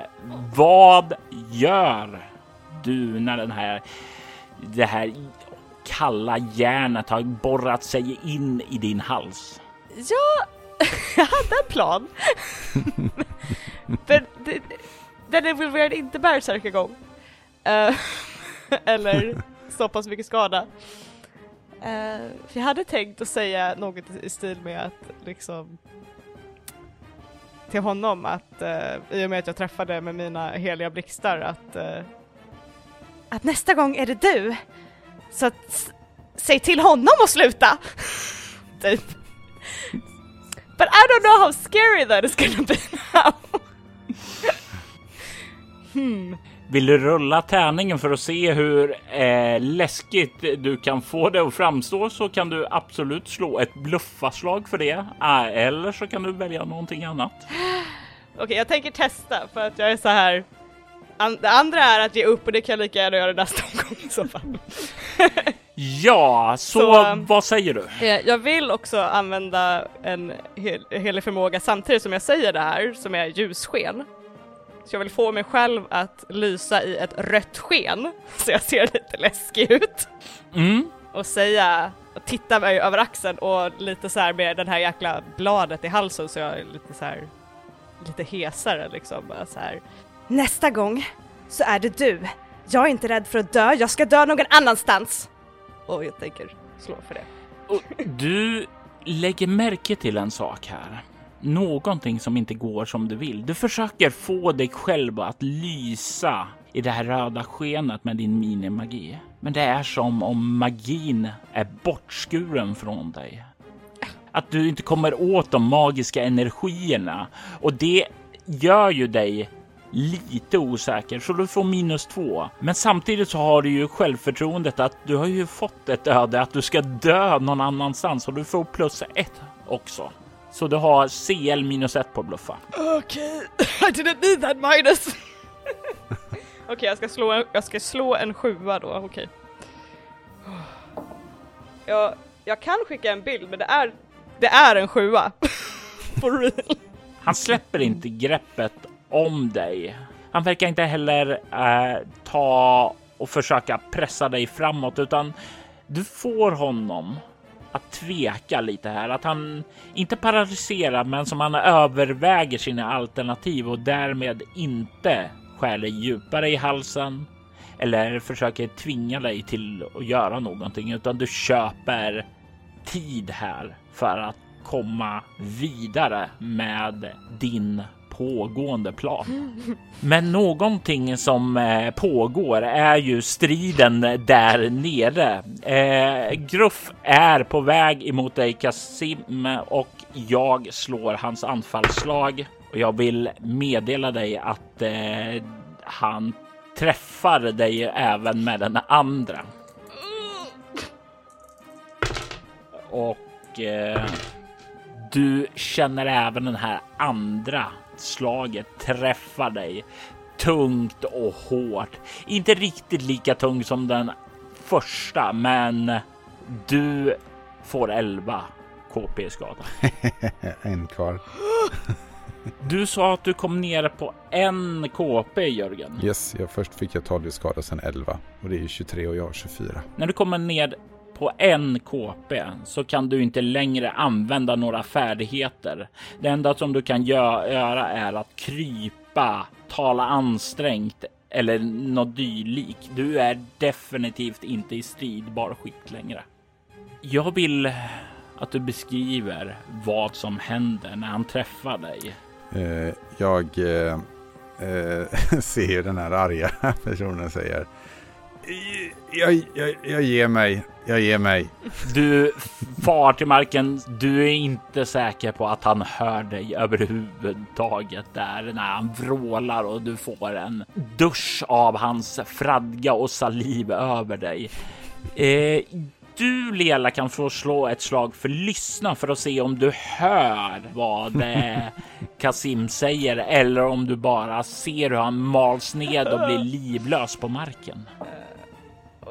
vad gör du när den här, det här kalla järnet har borrat sig in i din hals? Ja, jag hade en plan. Men det, den involverade inte bärsärkagång. Uh, eller så pass mycket skada. Uh, jag hade tänkt att säga något i stil med att liksom till honom att uh, i och med att jag träffade med mina heliga blixtar att uh, att nästa gång är det du. Så att säg till honom att sluta! typ. But I don't know how scary that is gonna be now. hmm. Vill du rulla tärningen för att se hur eh, läskigt du kan få det att framstå så kan du absolut slå ett bluffaslag för det. Ah, eller så kan du välja någonting annat. Okej, okay, jag tänker testa för att jag är så här. An det andra är att ge upp och det kan jag lika gärna göra nästa omgång i så fall. ja, så, så, vad säger du? Eh, jag vill också använda en hel helig förmåga samtidigt som jag säger det här som är ljussken. Så jag vill få mig själv att lysa i ett rött sken så jag ser lite läskig ut. Mm. Och säga tittar mig över axeln och lite så här med den här jäkla bladet i halsen så jag är lite så här lite hesare liksom. Bara så här. Nästa gång så är det du. Jag är inte rädd för att dö, jag ska dö någon annanstans. Och jag tänker slå för det. Och du lägger märke till en sak här. Någonting som inte går som du vill. Du försöker få dig själv att lysa i det här röda skenet med din minimagi. Men det är som om magin är bortskuren från dig. Att du inte kommer åt de magiska energierna och det gör ju dig lite osäker så du får minus två. Men samtidigt så har du ju självförtroendet att du har ju fått ett öde att du ska dö någon annanstans och du får plus ett också. Så du har CL minus ett på bluffa. Okej, okay. I didn't need that minus. Okej, okay, jag ska slå en, jag ska slå en sjua då, okej. Okay. Jag, jag kan skicka en bild, men det är, det är en sjua. For real. Han släpper inte greppet om dig. Han verkar inte heller äh, ta och försöka pressa dig framåt, utan du får honom att tveka lite här, att han inte paralyserar, men som han överväger sina alternativ och därmed inte skär dig djupare i halsen. Eller försöker tvinga dig till att göra någonting, utan du köper tid här för att komma vidare med din pågående plan. Men någonting som eh, pågår är ju striden där nere. Eh, Gruff är på väg emot dig Kasim och jag slår hans anfallslag och jag vill meddela dig att eh, han träffar dig även med den andra. Och eh, du känner även den här andra slaget träffar dig tungt och hårt. Inte riktigt lika tung som den första, men du får 11 KP skada. en kvar. Du sa att du kom ner på en KP Jörgen. Yes, jag först fick jag 12 skada, sen 11 och det är 23 och jag har 24. När du kommer ner på en KP så kan du inte längre använda några färdigheter. Det enda som du kan göra är att krypa, tala ansträngt eller något dylikt. Du är definitivt inte i stridbar skick längre. Jag vill att du beskriver vad som händer när han träffar dig. Eh, jag eh, eh, ser den här arga personen säger jag, jag, jag ger mig. Jag ger mig. Du far till marken. Du är inte säker på att han hör dig överhuvudtaget där när han vrålar och du får en dusch av hans fradga och saliv över dig. Eh, du Lela kan få slå ett slag för lyssna för att se om du hör vad eh, Kasim säger eller om du bara ser hur han mals ned och blir livlös på marken.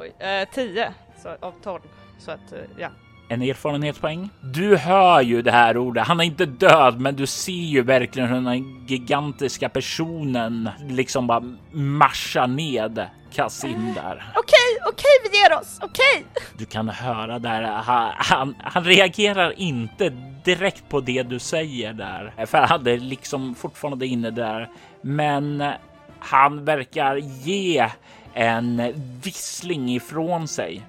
Oj, eh, 10 så, av 12. Så att, eh, ja. En erfarenhetspoäng. Du hör ju det här ordet. Han är inte död, men du ser ju verkligen hur den gigantiska personen liksom bara marschar ned Kasim där. Okej, okay, okej, okay, vi ger oss. Okej. Okay. Du kan höra där. Han, han, han reagerar inte direkt på det du säger där, för han är liksom fortfarande inne där. Men han verkar ge en vissling ifrån sig.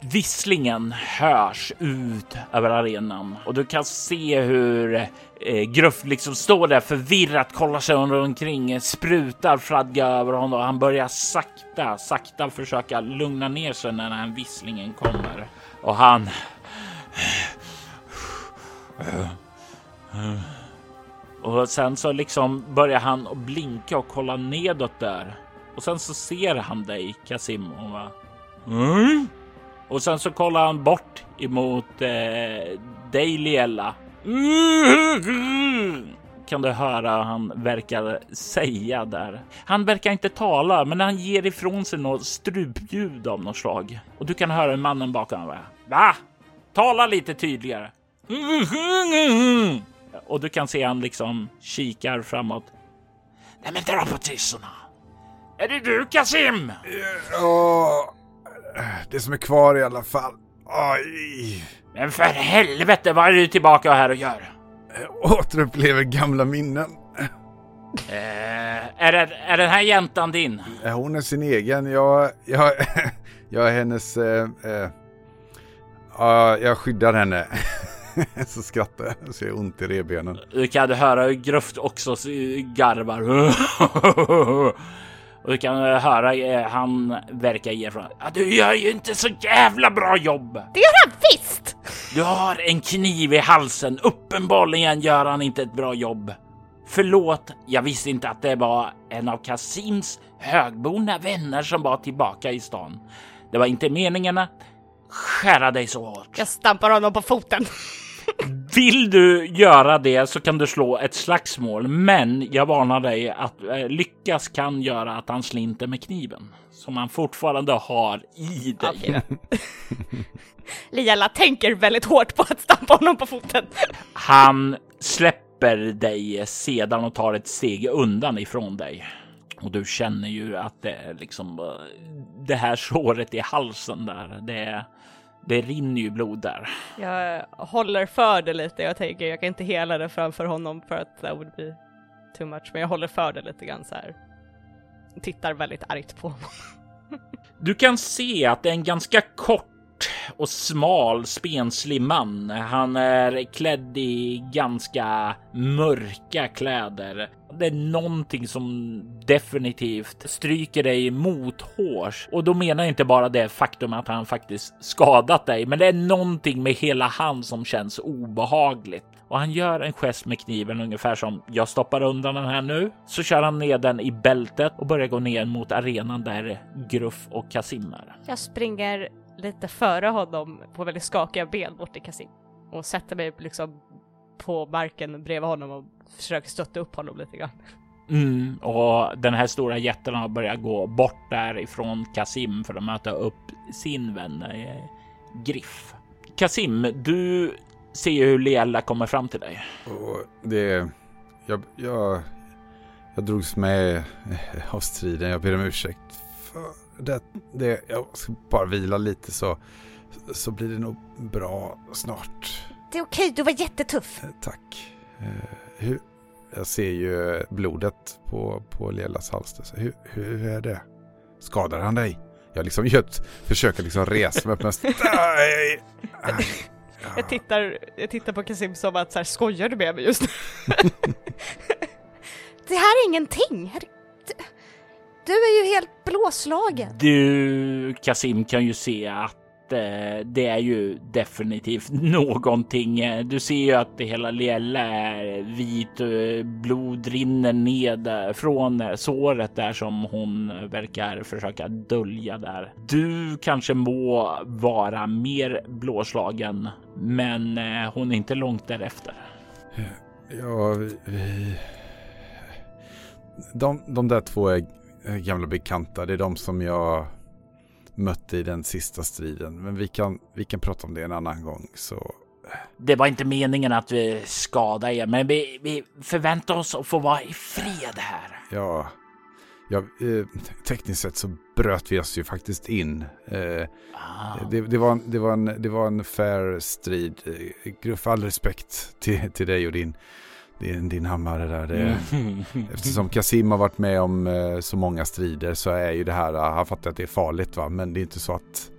Visslingen hörs ut över arenan och du kan se hur eh, Gruff liksom står där förvirrat, kollar sig omkring, sprutar fradga över honom och han börjar sakta, sakta försöka lugna ner sig när den här visslingen kommer. Och han... Eh, eh, eh. Och sen så liksom börjar han blinka och kolla nedåt där. Och sen så ser han dig Kasim och va? Mm? Och sen så kollar han bort emot eh, dig Liella. Kan du höra han verkar säga där. Han verkar inte tala, men han ger ifrån sig något strupljud av något slag. Och du kan höra mannen bakom. Va? Va? Tala lite tydligare. Och du kan se han liksom kikar framåt. Nej men dra på tissorna. Är det du Kasim? Ja, det som är kvar i alla fall. Aj! Men för helvete, vad är du tillbaka här och gör? Återupplever gamla minnen. Eh, är, det, är den här jäntan din? Hon är sin egen. Jag, jag, jag är hennes... Eh, eh, ja, jag skyddar henne. så skrattar jag så jag ont i revbenen. Du kan höra hur Gruft också garvar. Och du kan höra eh, han verkar ge från. Du gör ju inte så jävla bra jobb. Det gör han visst! Du har en kniv i halsen. Uppenbarligen gör han inte ett bra jobb. Förlåt, jag visste inte att det var en av Kasims högborna vänner som var tillbaka i stan. Det var inte meningen att skära dig så hårt. Jag stampar honom på foten. Vill du göra det så kan du slå ett slagsmål, men jag varnar dig att eh, lyckas kan göra att han slinter med kniven som han fortfarande har i dig. Okay. Liala tänker väldigt hårt på att stampa honom på foten. Han släpper dig sedan och tar ett steg undan ifrån dig. Och du känner ju att det är liksom eh, det här såret i halsen där. Det är det rinner ju blod där. Jag håller för det lite. Jag tänker jag kan inte hela det framför honom för att that would be too much. Men jag håller för det lite grann så här. Tittar väldigt argt på honom. du kan se att det är en ganska kort och smal spenslig man. Han är klädd i ganska mörka kläder. Det är någonting som definitivt stryker dig mot hårs och då menar jag inte bara det faktum att han faktiskt skadat dig, men det är någonting med hela han som känns obehagligt. Och han gör en gest med kniven ungefär som jag stoppar undan den här nu. Så kör han ner den i bältet och börjar gå ner mot arenan där Gruff och Kasim är. Jag springer lite före honom på väldigt skakiga ben bort till Kasim och sätter mig liksom på marken bredvid honom och försöker stötta upp honom lite grann. Mm, och den här stora jätten har börjat gå bort därifrån Kasim för att möta upp sin vän eh, Griff. Kasim, du ser ju hur Liella kommer fram till dig. Och det... Jag, jag, jag drogs med av striden. Jag ber om ursäkt för det. det jag ska bara vila lite så, så blir det nog bra snart. Det är okej, du var jättetuff. Eh, tack. Eh, hur, jag ser ju blodet på, på Lelas hals. Hur, hur är det? Skadar han dig? Jag liksom gör ett försök att liksom resa mig upp jag, tittar, jag tittar på Kasim som att så här, skojar du med mig just nu? det här är ingenting. Du är ju helt blåslagen. Du, Kasim, kan ju se att Eh, det är ju definitivt någonting. Eh, du ser ju att det hela Liella är vit, eh, blod rinner ned från såret där som hon verkar försöka dölja där. Du kanske må vara mer blåslagen, men hon är inte långt därefter. Ja, vi... De, de där två är gamla bekanta. Det är de som jag mötte i den sista striden. Men vi kan, vi kan prata om det en annan gång. Så... Det var inte meningen att vi skadade er, men vi, vi förväntar oss att få vara i fred här. Ja, ja eh, tekniskt sett så bröt vi oss ju faktiskt in. Eh, ah. det, det, var det, var en, det var en fair strid. Eh, Gruff, all respekt till, till dig och din din, din hammare där. Det, mm. Eftersom Kasim har varit med om eh, så många strider så är ju det här, han fattar att det är farligt va, men det är inte så att,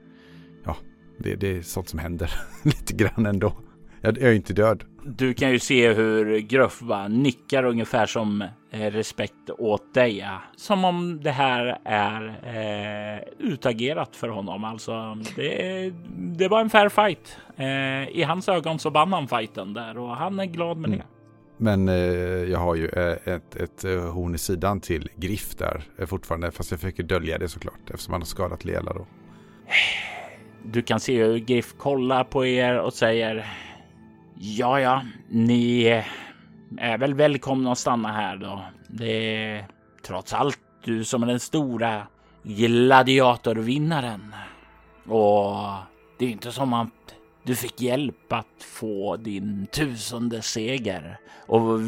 ja, det, det är sånt som händer lite grann ändå. Jag, jag är inte död. Du kan ju se hur Gruff bara nickar ungefär som eh, respekt åt dig. Ja. Som om det här är eh, utagerat för honom. Alltså, det, det var en fair fight. Eh, I hans ögon så vann han fighten där och han är glad med mm. Men eh, jag har ju eh, ett, ett eh, horn i sidan till Griff där eh, fortfarande. Fast jag försöker dölja det såklart eftersom han har skadat Lela då. Du kan se hur Griff kollar på er och säger Ja, ja, ni eh, är väl välkomna att stanna här då. Det är trots allt du som är den stora gladiatorvinnaren. Och det är inte som att du fick hjälp att få din tusende seger och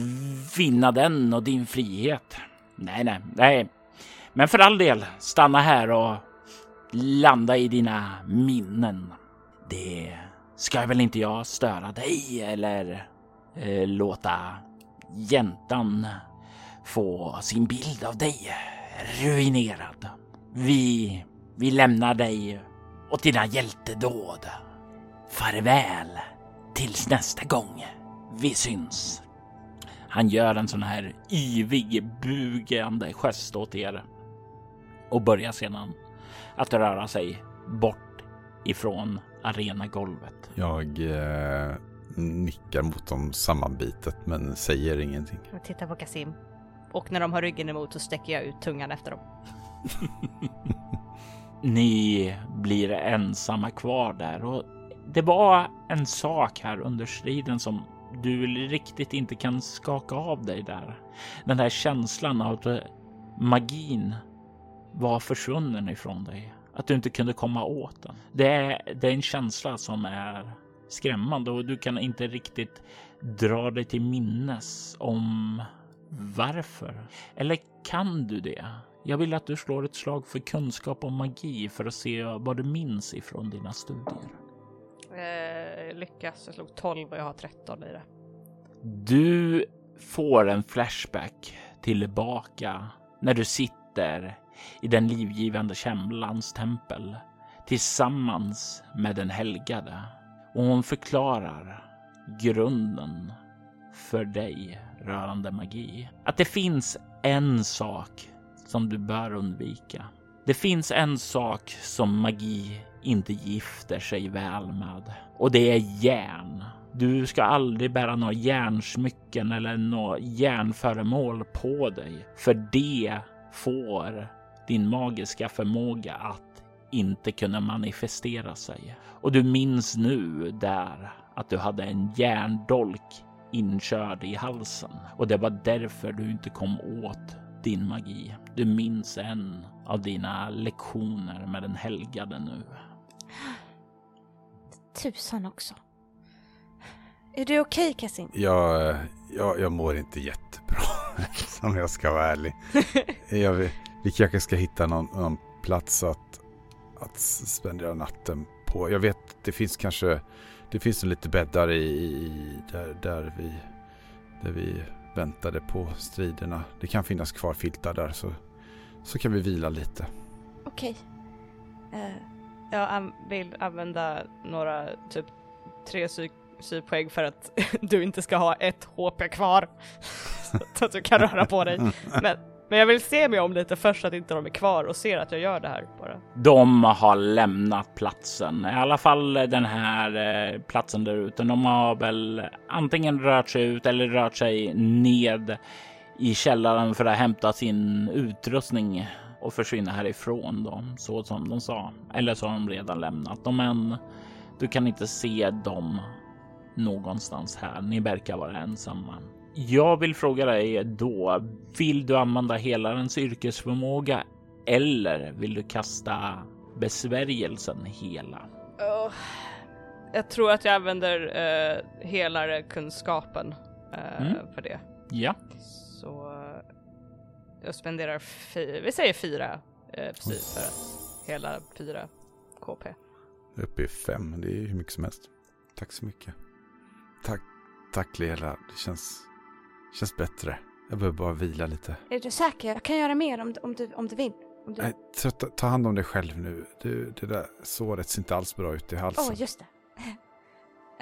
vinna den och din frihet. Nej, nej, nej. Men för all del, stanna här och landa i dina minnen. Det ska väl inte jag störa dig eller eh, låta jäntan få sin bild av dig ruinerad. Vi, vi lämnar dig åt dina hjältedåd. Farväl tills nästa gång vi syns. Han gör en sån här yvig bugande gest åt er och börjar sedan att röra sig bort ifrån arenagolvet. Jag eh, nickar mot dem sammanbitet men säger ingenting. Jag tittar på Kasim. Och när de har ryggen emot så sträcker jag ut tungan efter dem. Ni blir ensamma kvar där och det var en sak här under striden som du riktigt inte kan skaka av dig där. Den där känslan av att magin var försvunnen ifrån dig. Att du inte kunde komma åt den. Det är, det är en känsla som är skrämmande och du kan inte riktigt dra dig till minnes om varför. Eller kan du det? Jag vill att du slår ett slag för kunskap om magi för att se vad du minns ifrån dina studier. Eh, lyckas, jag slog 12 och jag har 13 i det. Du får en flashback tillbaka när du sitter i den livgivande kämlans tempel tillsammans med den helgade och hon förklarar grunden för dig rörande magi. Att det finns en sak som du bör undvika. Det finns en sak som magi inte gifter sig väl med och det är järn. Du ska aldrig bära några järnsmycken eller några järnföremål på dig, för det får din magiska förmåga att inte kunna manifestera sig. Och du minns nu där att du hade en järndolk inkörd i halsen och det var därför du inte kom åt din magi. Du minns en av dina lektioner med den helgade nu. Tusan också. Är du okej okay, Kassim? Jag, jag, jag mår inte jättebra om jag ska vara ärlig. jag, vi kanske ska hitta någon, någon plats att, att spendera natten på. Jag vet det finns kanske det finns lite bäddar i, i där, där, vi, där vi väntade på striderna. Det kan finnas kvar filtar där så, så kan vi vila lite. Okej. Okay. Uh, eh, jag vill använda några typ tre psyk sypoäng för att du inte ska ha ett HP kvar. så att du kan röra på dig. Men, men jag vill se mig om lite först så att inte de är kvar och ser att jag gör det här bara. De har lämnat platsen, i alla fall den här eh, platsen där ute. De har väl antingen rört sig ut eller rört sig ned i källaren för att hämta sin utrustning och försvinna härifrån då, så som de sa. Eller så har de redan lämnat dem, men du kan inte se dem någonstans här. Ni verkar vara ensamma. Jag vill fråga dig då. Vill du använda hela ens yrkesförmåga eller vill du kasta besvärjelsen hela? Oh, jag tror att jag använder uh, helarkunskapen uh, mm. för det. Ja. Så jag spenderar, vi säger fyra uh, precis för att hela fyra KP. Uppe i fem, det är ju hur mycket som helst. Tack så mycket. Tack, tack Lela. Det känns, känns bättre. Jag behöver bara vila lite. Är du säker? Jag kan göra mer om, om, du, om du vill. Om du... Nej, ta, ta, hand om dig själv nu. Du, det där såret ser inte alls bra ut i halsen. Åh, oh, just det.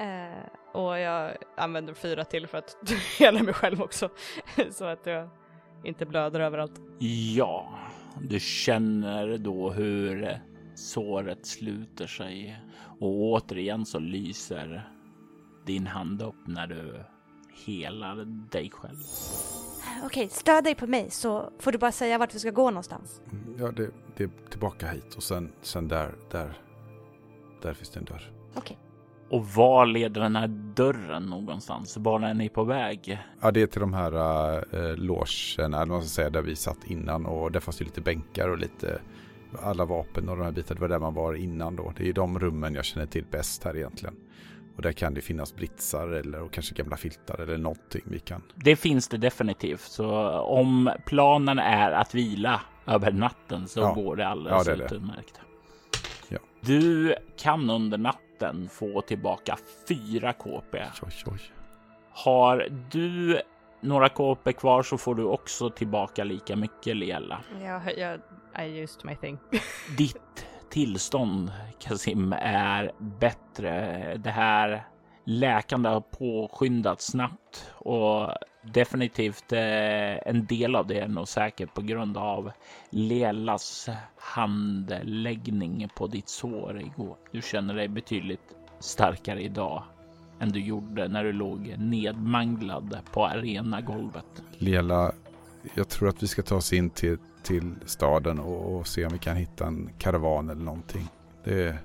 uh, och jag använder fyra till för att hela mig själv också. så att jag inte blöder överallt. Ja, du känner då hur såret sluter sig och återigen så lyser din hand upp när du helar dig själv. Okej, stöd dig på mig så får du bara säga vart vi ska gå någonstans. Mm, ja, det, det är tillbaka hit och sen, sen där, där, där finns det en dörr. Okej. Och var leder den här dörren någonstans? Var är ni på väg? Ja, det är till de här äh, logerna, eller vad ska säga, där vi satt innan och där fanns det lite bänkar och lite alla vapen och de här bitarna. Det var där man var innan då. Det är de rummen jag känner till bäst här egentligen. Och där kan det finnas britsar eller och kanske gamla filtar eller någonting vi kan. Det finns det definitivt. Så om planen är att vila över natten så ja. går det alldeles ja, det utmärkt. Ja. Du kan under natten natten få tillbaka fyra KP. Oj, oj. Har du några KP kvar så får du också tillbaka lika mycket Lela. Jag, jag, I used my thing. Ditt tillstånd Kasim är bättre. Det här läkande har påskyndats snabbt och definitivt eh, en del av det är nog säkert på grund av Lelas handläggning på ditt sår igår. Du känner dig betydligt starkare idag än du gjorde när du låg nedmanglad på arenagolvet. Lela, jag tror att vi ska ta oss in till, till staden och, och se om vi kan hitta en karavan eller någonting. Det,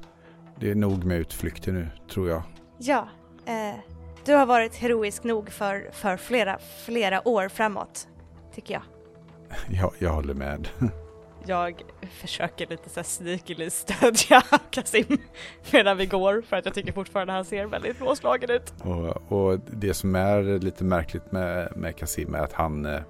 det är nog med utflykter nu, tror jag. Ja, eh, du har varit heroisk nog för, för flera, flera år framåt, tycker jag. Jag, jag håller med. Jag försöker lite så här sneakily stödja Kasim medan vi går för att jag tycker fortfarande han ser väldigt blåslagen ut. Och, och det som är lite märkligt med, med Kasim är att han, eh,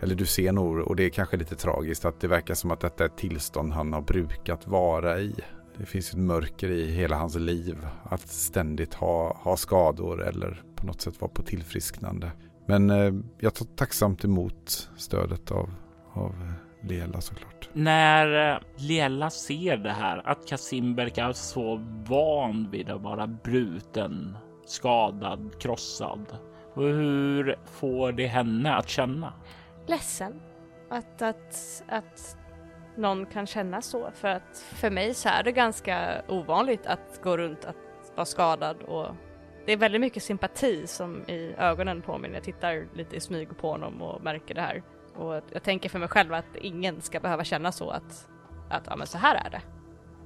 eller du ser nog, och det är kanske lite tragiskt, att det verkar som att detta är ett tillstånd han har brukat vara i. Det finns ett mörker i hela hans liv. Att ständigt ha, ha skador eller på något sätt vara på tillfrisknande. Men eh, jag tar tacksamt emot stödet av, av eh, Lela såklart. När eh, Lela ser det här, att Kasim verkar så van vid att vara bruten, skadad, krossad. Hur får det henne att känna? Ledsen att, att, att någon kan känna så för att för mig så är det ganska ovanligt att gå runt att vara skadad och det är väldigt mycket sympati som i ögonen på mig när jag tittar lite i smyg på honom och märker det här. Och jag tänker för mig själv att ingen ska behöva känna så att, att ja men så här är det.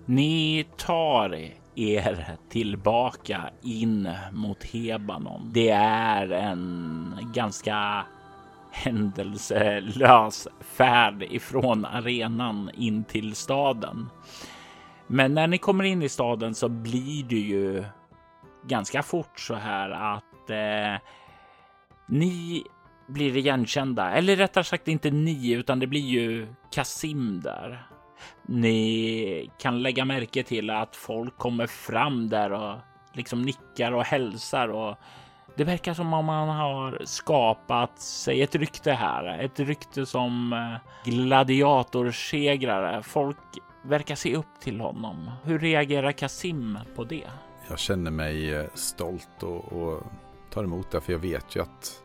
Ni tar er tillbaka in mot Hebanon. Det är en ganska händelselös färd ifrån arenan in till staden. Men när ni kommer in i staden så blir det ju ganska fort så här att eh, ni blir igenkända. Eller rättare sagt inte ni, utan det blir ju Kasim där. Ni kan lägga märke till att folk kommer fram där och liksom nickar och hälsar och det verkar som om han har skapat sig ett rykte här. Ett rykte som eh, gladiatorsegrare. Folk verkar se upp till honom. Hur reagerar Kasim på det? Jag känner mig eh, stolt och, och tar emot det för jag vet ju att,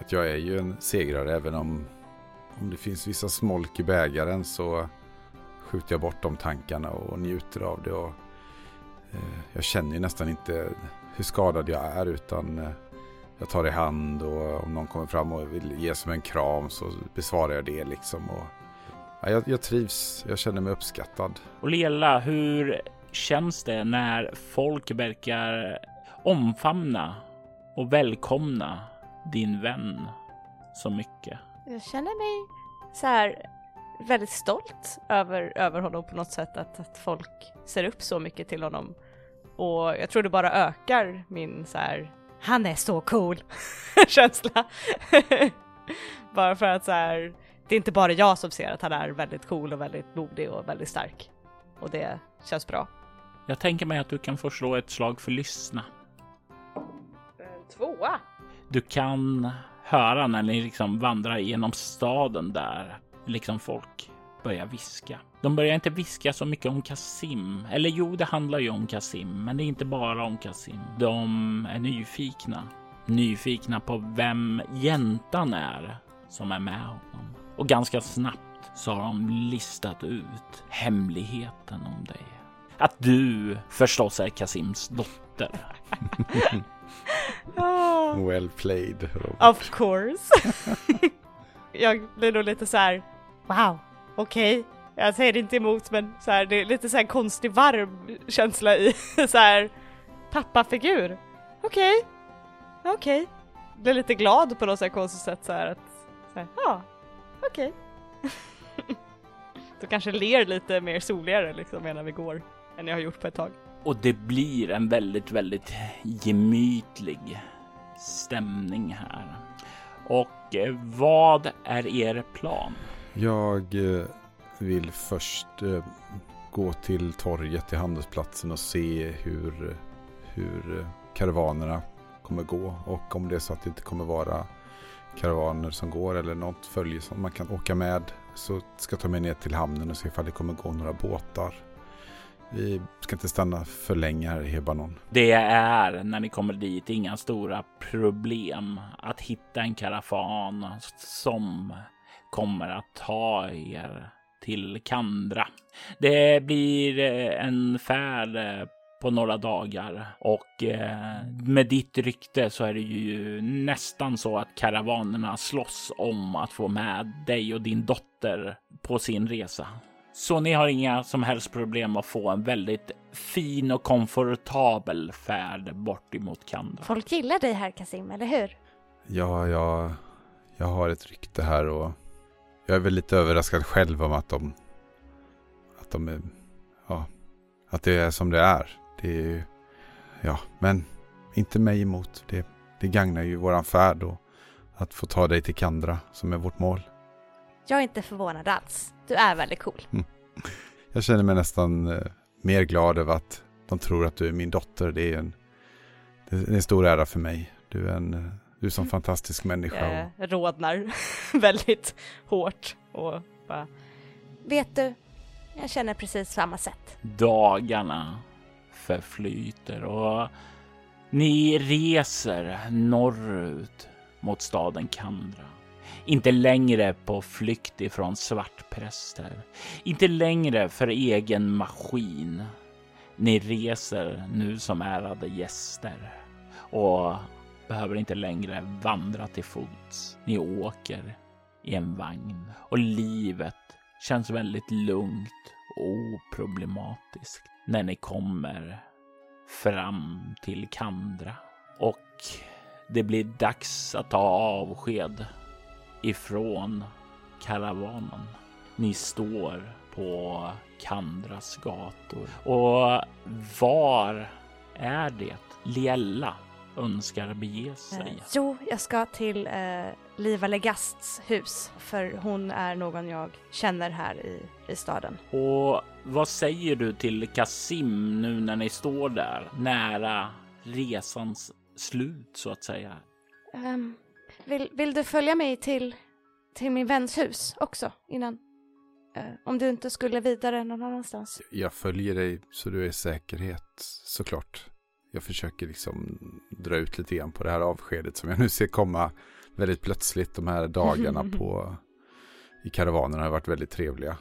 att jag är ju en segrare även om, om det finns vissa smolk i bägaren så skjuter jag bort de tankarna och njuter av det. Och, eh, jag känner ju nästan inte hur skadad jag är utan eh, jag tar i hand och om någon kommer fram och vill ge som en kram så besvarar jag det liksom. Och, ja, jag, jag trivs, jag känner mig uppskattad. Och Lela, hur känns det när folk verkar omfamna och välkomna din vän så mycket? Jag känner mig så här väldigt stolt över, över honom på något sätt att, att folk ser upp så mycket till honom och jag tror det bara ökar min så här, han är så cool känsla. bara för att så här, det är inte bara jag som ser att han är väldigt cool och väldigt modig och väldigt stark. Och det känns bra. Jag tänker mig att du kan få slå ett slag för lyssna. Tvåa. Du kan höra när ni liksom vandrar genom staden där liksom folk börjar viska. De börjar inte viska så mycket om Kasim. Eller jo, det handlar ju om Kasim, men det är inte bara om Kasim. De är nyfikna. Nyfikna på vem jäntan är som är med honom. Och ganska snabbt så har de listat ut hemligheten om dig. Att du förstås är Kasims dotter. oh. Well played. Robert. Of course. jag blir nog lite så här, wow, okej. Okay. Jag säger inte emot men så här, det är lite så här konstig varm känsla i så här pappafigur. Okej, okay. okej. Okay. Blir lite glad på något så här konstigt sätt så här att, så här, ja, okej. Okay. Då kanske ler lite mer soligare liksom medan vi går än jag har gjort på ett tag. Och det blir en väldigt, väldigt gemytlig stämning här. Och eh, vad är er plan? Jag eh, vill först eh, gå till torget till handelsplatsen och se hur, hur eh, karavanerna kommer gå. Och om det är så att det inte kommer vara karavaner som går eller något följe som man kan åka med så ska jag ta mig ner till hamnen och se ifall det kommer gå några båtar. Vi ska inte stanna för länge här i Hebanon. Det är när ni kommer dit inga stora problem att hitta en karafan som kommer att ta er till Kandra. Det blir eh, en färd eh, på några dagar och eh, med ditt rykte så är det ju nästan så att karavanerna slåss om att få med dig och din dotter på sin resa. Så ni har inga som helst problem att få en väldigt fin och komfortabel färd bort emot Kandra. Folk gillar dig här Kasim, eller hur? Ja, jag, jag har ett rykte här och jag är väl lite överraskad själv om att de, att de är, ja, att det är som det är. Det är ju, ja, men inte mig emot. Det, det gagnar ju våran färd och att få ta dig till Kandra som är vårt mål. Jag är inte förvånad alls. Du är väldigt cool. Jag känner mig nästan eh, mer glad över att de tror att du är min dotter. Det är en, det är en stor ära för mig. Du är en, eh, du en sån fantastisk människa. Jag Och, rodnar väldigt hårt och bara, Vet du, jag känner precis samma sätt. Dagarna förflyter och ni reser norrut mot staden Kandra. Inte längre på flykt ifrån svartpräster. Inte längre för egen maskin. Ni reser nu som ärade gäster och behöver inte längre vandra till fots. Ni åker i en vagn och livet känns väldigt lugnt och oproblematiskt när ni kommer fram till Kandra och det blir dags att ta avsked ifrån karavanen. Ni står på Kandras gator och var är det Liella önskar bege sig? Eh, jo, jag ska till eh, Liva Legasts hus, för hon är någon jag känner här i, i staden. Och vad säger du till Kasim nu när ni står där nära resans slut så att säga? Ehm, vill, vill du följa mig till, till min väns hus också innan? Eh, om du inte skulle vidare någon annanstans. jag följer dig så du är i säkerhet såklart. Jag försöker liksom dra ut lite grann på det här avskedet som jag nu ser komma väldigt plötsligt. De här dagarna på i karavanen har varit väldigt trevliga.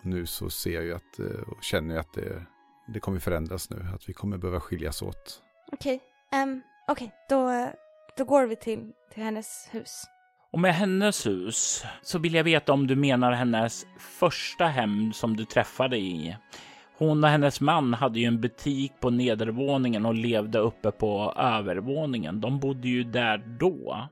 Och nu så ser jag ju att eh, och känner jag att det, det kommer förändras nu. Att vi kommer behöva skiljas åt. Okej, ehm, okej, då, då går vi till, till hennes hus. Och med hennes hus så vill jag veta om du menar hennes första hem som du träffade i. Hon och hennes man hade ju en butik på nedervåningen och levde uppe på övervåningen. De bodde ju där då.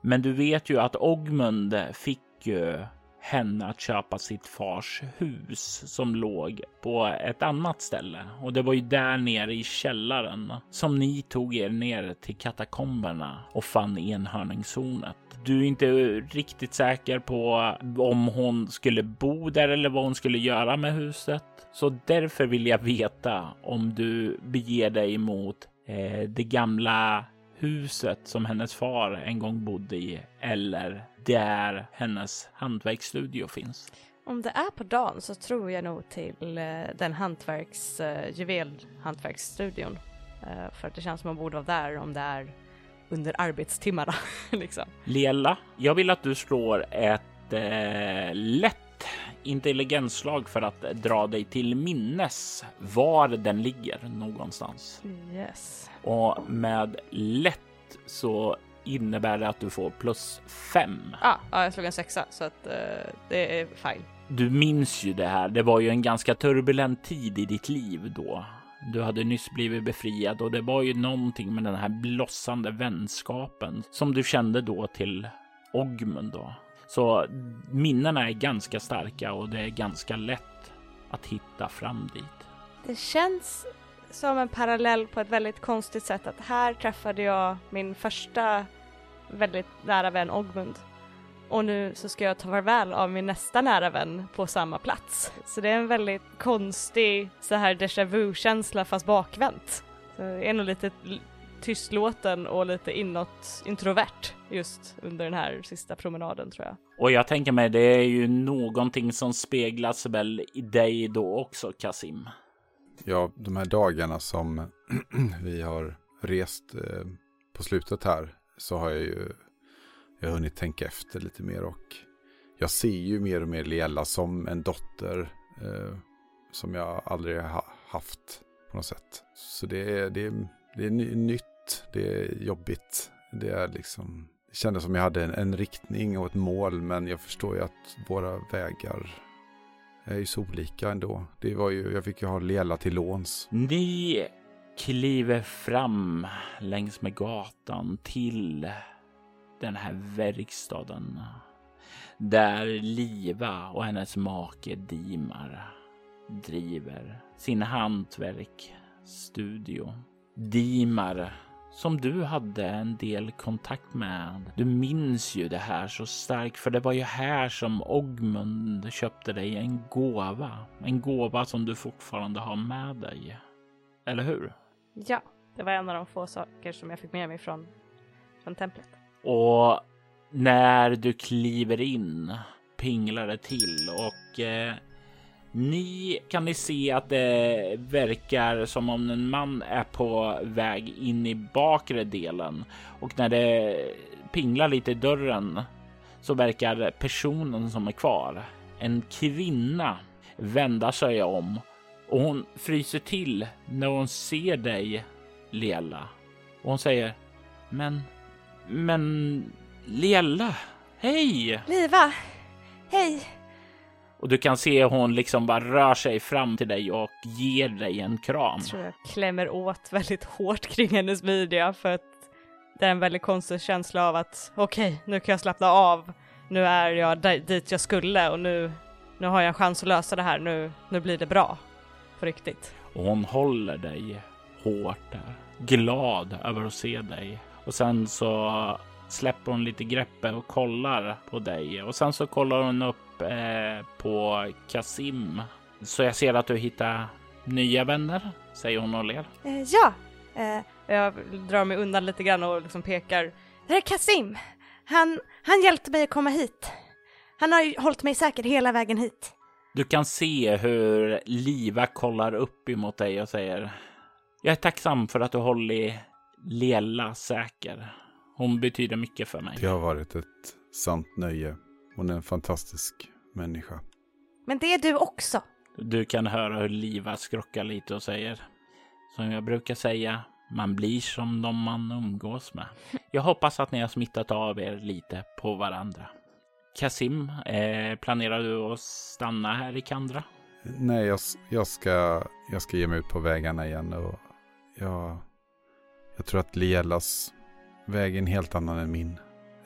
Men du vet ju att Ogmund fick ju henne att köpa sitt fars hus som låg på ett annat ställe. Och det var ju där nere i källaren som ni tog er ner till katakomberna och fann enhörningshornet. Du är inte riktigt säker på om hon skulle bo där eller vad hon skulle göra med huset. Så därför vill jag veta om du beger dig mot eh, det gamla huset som hennes far en gång bodde i eller där hennes hantverksstudio finns. om det är på dagen så tror jag nog till eh, den hantverks, eh, juvelhantverksstudion. Eh, för att det känns som man borde vara där om det är under arbetstimmarna liksom. Lela, jag vill att du slår ett eh, lätt intelligensslag för att dra dig till minnes var den ligger någonstans. Yes. Och med lätt så innebär det att du får plus fem. Ah, ja, jag slog en sexa så att eh, det är fine. Du minns ju det här. Det var ju en ganska turbulent tid i ditt liv då. Du hade nyss blivit befriad och det var ju någonting med den här blossande vänskapen som du kände då till Ogmund då. Så minnena är ganska starka och det är ganska lätt att hitta fram dit. Det känns som en parallell på ett väldigt konstigt sätt att här träffade jag min första väldigt nära vän Ogmund. och nu så ska jag ta farväl av min nästa nära vän på samma plats. Så det är en väldigt konstig så här déjà vu-känsla fast bakvänt. Så jag är nog lite tystlåten och lite inåt introvert just under den här sista promenaden tror jag. Och jag tänker mig, det är ju någonting som speglas väl i dig då också, Kasim. Ja, de här dagarna som vi har rest eh, på slutet här så har jag ju jag har hunnit tänka efter lite mer och jag ser ju mer och mer Liella som en dotter eh, som jag aldrig har haft på något sätt. Så det är, det är, det är nytt, det är jobbigt, det är liksom det kändes som jag hade en, en riktning och ett mål men jag förstår ju att våra vägar är ju så olika ändå. Det var ju, jag fick ju ha Lela till låns. Ni kliver fram längs med gatan till den här verkstaden där Liva och hennes make Dimar driver sin hantverkstudio. Dimar som du hade en del kontakt med. Du minns ju det här så starkt för det var ju här som Ogmund köpte dig en gåva. En gåva som du fortfarande har med dig. Eller hur? Ja, det var en av de få saker som jag fick med mig från, från templet. Och när du kliver in pinglar det till och eh, ni kan ni se att det verkar som om en man är på väg in i bakre delen och när det pinglar lite i dörren så verkar personen som är kvar, en kvinna, vända sig om och hon fryser till när hon ser dig, Lela. Och hon säger Men, men Lela, hej! Liva! Hej! Och du kan se hon liksom bara rör sig fram till dig och ger dig en kram. Jag tror jag klämmer åt väldigt hårt kring hennes midja för att det är en väldigt konstig känsla av att okej, nu kan jag slappna av. Nu är jag di- dit jag skulle och nu, nu har jag en chans att lösa det här. Nu, nu blir det bra. På riktigt. Och hon håller dig hårt där. Glad över att se dig. Och sen så släpper hon lite greppet och kollar på dig. Och sen så kollar hon upp eh, på Kasim. Så jag ser att du hittar nya vänner, säger hon och ler. Eh, ja, eh, Jag drar mig undan lite grann och liksom pekar. det är Kasim. Han, han hjälpte mig att komma hit. Han har ju hållit mig säker hela vägen hit. Du kan se hur Liva kollar upp emot dig och säger Jag är tacksam för att du hållit Lela säker. Hon betyder mycket för mig. Det har varit ett sant nöje. Hon är en fantastisk människa. Men det är du också. Du kan höra hur Liva skrockar lite och säger Som jag brukar säga, man blir som de man umgås med. Jag hoppas att ni har smittat av er lite på varandra. Kasim, eh, planerar du att stanna här i Kandra? Nej, jag, jag, ska, jag ska ge mig ut på vägarna igen och jag, jag tror att Lielas väg är en helt annan än min.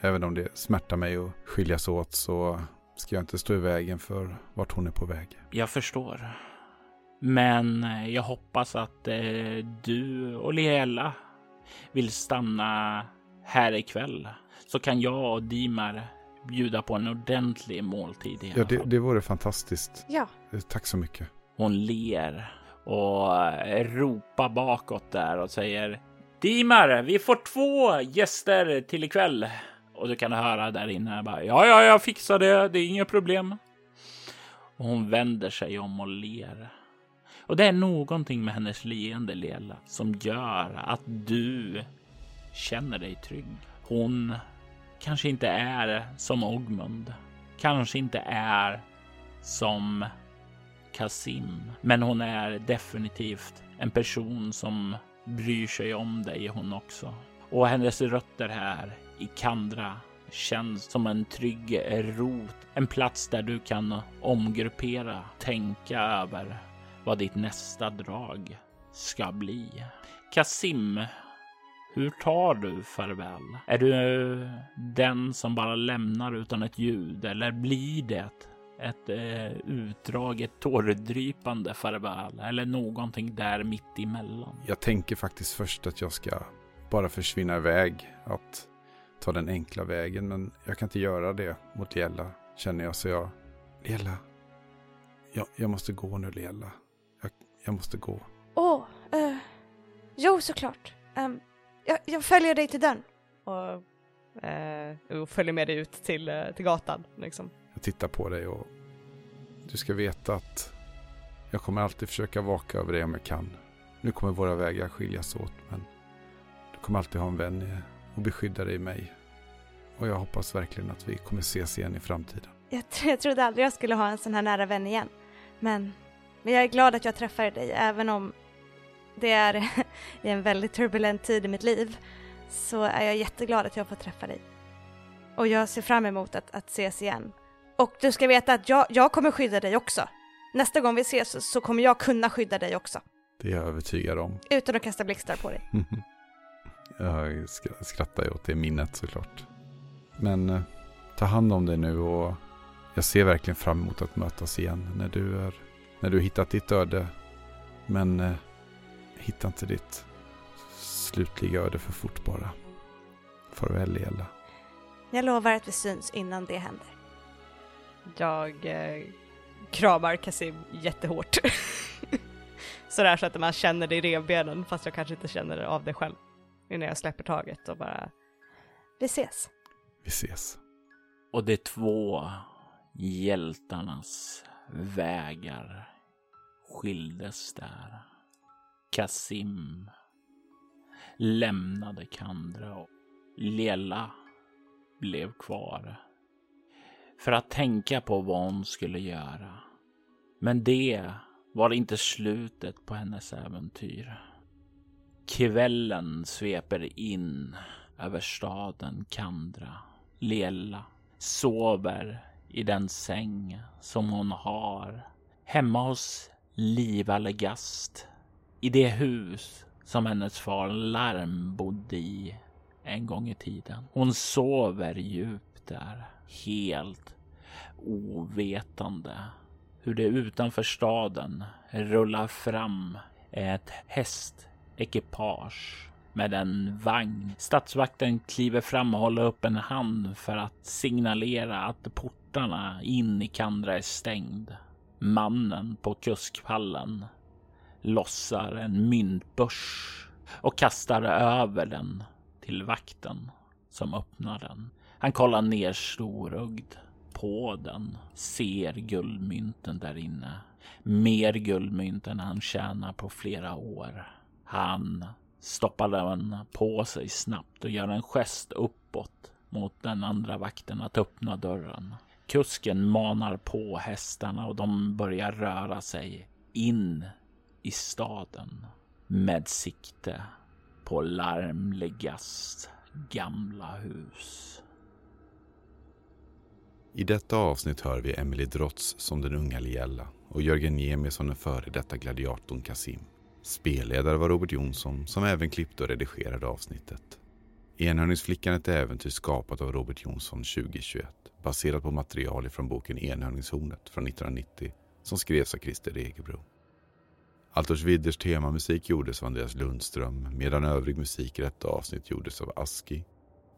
Även om det smärtar mig att skiljas åt så ska jag inte stå i vägen för vart hon är på väg. Jag förstår. Men eh, jag hoppas att eh, du och Liela vill stanna här ikväll. Så kan jag och Dimar bjuda på en ordentlig måltid i Ja, det, det vore fantastiskt. Ja, Eh, Tack så mycket. Hon ler och ropar bakåt där och säger Dimar, vi får två gäster till ikväll. Och du kan höra där inne bara ja, ja, jag fixar det. Det är inga problem. Och hon vänder sig om och ler. Och det är någonting med hennes leende Lela som gör att du känner dig trygg. Hon kanske inte är som Ogmund. Kanske inte är som Kasim. Men hon är definitivt en person som bryr sig om dig hon också. Och hennes rötter här i Kandra känns som en trygg rot. En plats där du kan omgruppera, tänka över vad ditt nästa drag ska bli. Kasim, hur tar du farväl? Är du den som bara lämnar utan ett ljud eller blir det ett eh, utdraget tårdrypande farväl eller någonting där mitt emellan? Jag tänker faktiskt först att jag ska bara försvinna iväg. Att ta den enkla vägen men jag kan inte göra det mot Liella känner jag så jag... Liella, jag, jag måste gå nu Liella. Jag, jag måste gå. Åh, oh, uh, jo såklart. Um, jag, jag, följer dig till dörren. Och uh, följer med dig ut till, uh, till gatan liksom. Jag tittar på dig och du ska veta att jag kommer alltid försöka vaka över dig om jag kan. Nu kommer våra vägar skiljas åt men du kommer alltid ha en vän och beskydda dig i mig. Och jag hoppas verkligen att vi kommer ses igen i framtiden. Jag, jag trodde aldrig jag skulle ha en sån här nära vän igen. Men, men jag är glad att jag träffade dig även om det är i en väldigt turbulent tid i mitt liv så är jag jätteglad att jag får träffa dig. Och jag ser fram emot att, att ses igen. Och du ska veta att jag, jag kommer skydda dig också. Nästa gång vi ses så, så kommer jag kunna skydda dig också. Det är jag övertygad om. Utan att kasta blixtar på dig. jag skrattar ju åt det minnet såklart. Men eh, ta hand om dig nu och jag ser verkligen fram emot att mötas igen när du är när du hittat ditt öde. Men eh, hitta inte ditt slutliga öde för fort bara. Farväl Ela. Jag lovar att vi syns innan det händer. Jag eh, kramar Kasim jättehårt. Sådär så att man känner det i revbenen fast jag kanske inte känner det av det själv. Innan jag släpper taget och bara... Vi ses. Vi ses. Och de två hjältarnas vägar skildes där. Kasim lämnade Kandra och Lela blev kvar för att tänka på vad hon skulle göra. Men det var inte slutet på hennes äventyr. Kvällen sveper in över staden Kandra. Lela sover i den säng som hon har hemma hos Liva Legast i det hus som hennes far Larm bodde i en gång i tiden. Hon sover djupt där, helt ovetande hur det utanför staden rullar fram ett häst Ekipage med en vagn. Stadsvakten kliver fram och håller upp en hand för att signalera att portarna in i Kandra är stängd. Mannen på kuskpallen lossar en myntbörs och kastar över den till vakten som öppnar den. Han kollar ner storögd på den, ser guldmynten där inne. Mer guldmynt än han tjänar på flera år. Han stoppar den på sig snabbt och gör en gest uppåt mot den andra vakten att öppna dörren. Kusken manar på hästarna och de börjar röra sig in i staden med sikte på Larmligas gamla hus. I detta avsnitt hör vi Emily Drotz som den unga Liella och Jörgen Niemi som den före detta gladiatorn Kasim. Spelledare var Robert Jonsson som även klippte och redigerade avsnittet. Enhörningsflickan ett äventyr skapat av Robert Jonsson 2021 baserat på material från boken Enhörningshornet från 1990 som skrevs av Christer Egebro. Altors Widders temamusik gjordes av Andreas Lundström medan övrig musik i detta avsnitt gjordes av Aski,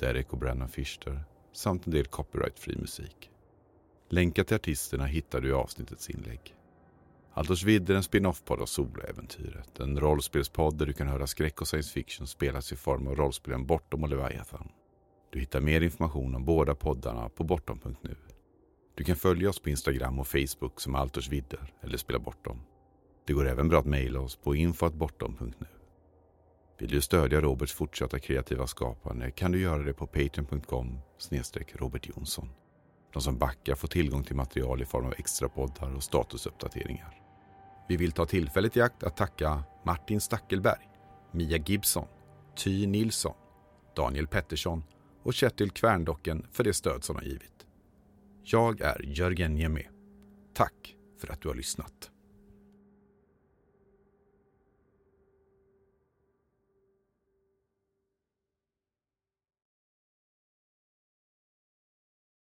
Derek och Brennan Fischer samt en del copyrightfri musik. Länkar till artisterna hittar du i avsnittets inlägg. Aldous Vidder är en spin-off-podd av Soloäventyret. En rollspelspodd där du kan höra skräck och science fiction spelas i form av rollspelen Bortom och Leviathan. Du hittar mer information om båda poddarna på bortom.nu. Du kan följa oss på Instagram och Facebook som Altors Vidder eller Spela Bortom. Det går även bra att mejla oss på info.bortom.nu. Vill du stödja Roberts fortsatta kreativa skapande kan du göra det på patreon.com Robert Jonsson. De som backar får tillgång till material i form av extra poddar och statusuppdateringar. Vi vill ta tillfället i akt att tacka Martin Stackelberg, Mia Gibson, Ty Nilsson, Daniel Pettersson och Kjetil Kvärndocken för det stöd som de givit. Jag är Jörgen Niemi. Tack för att du har lyssnat.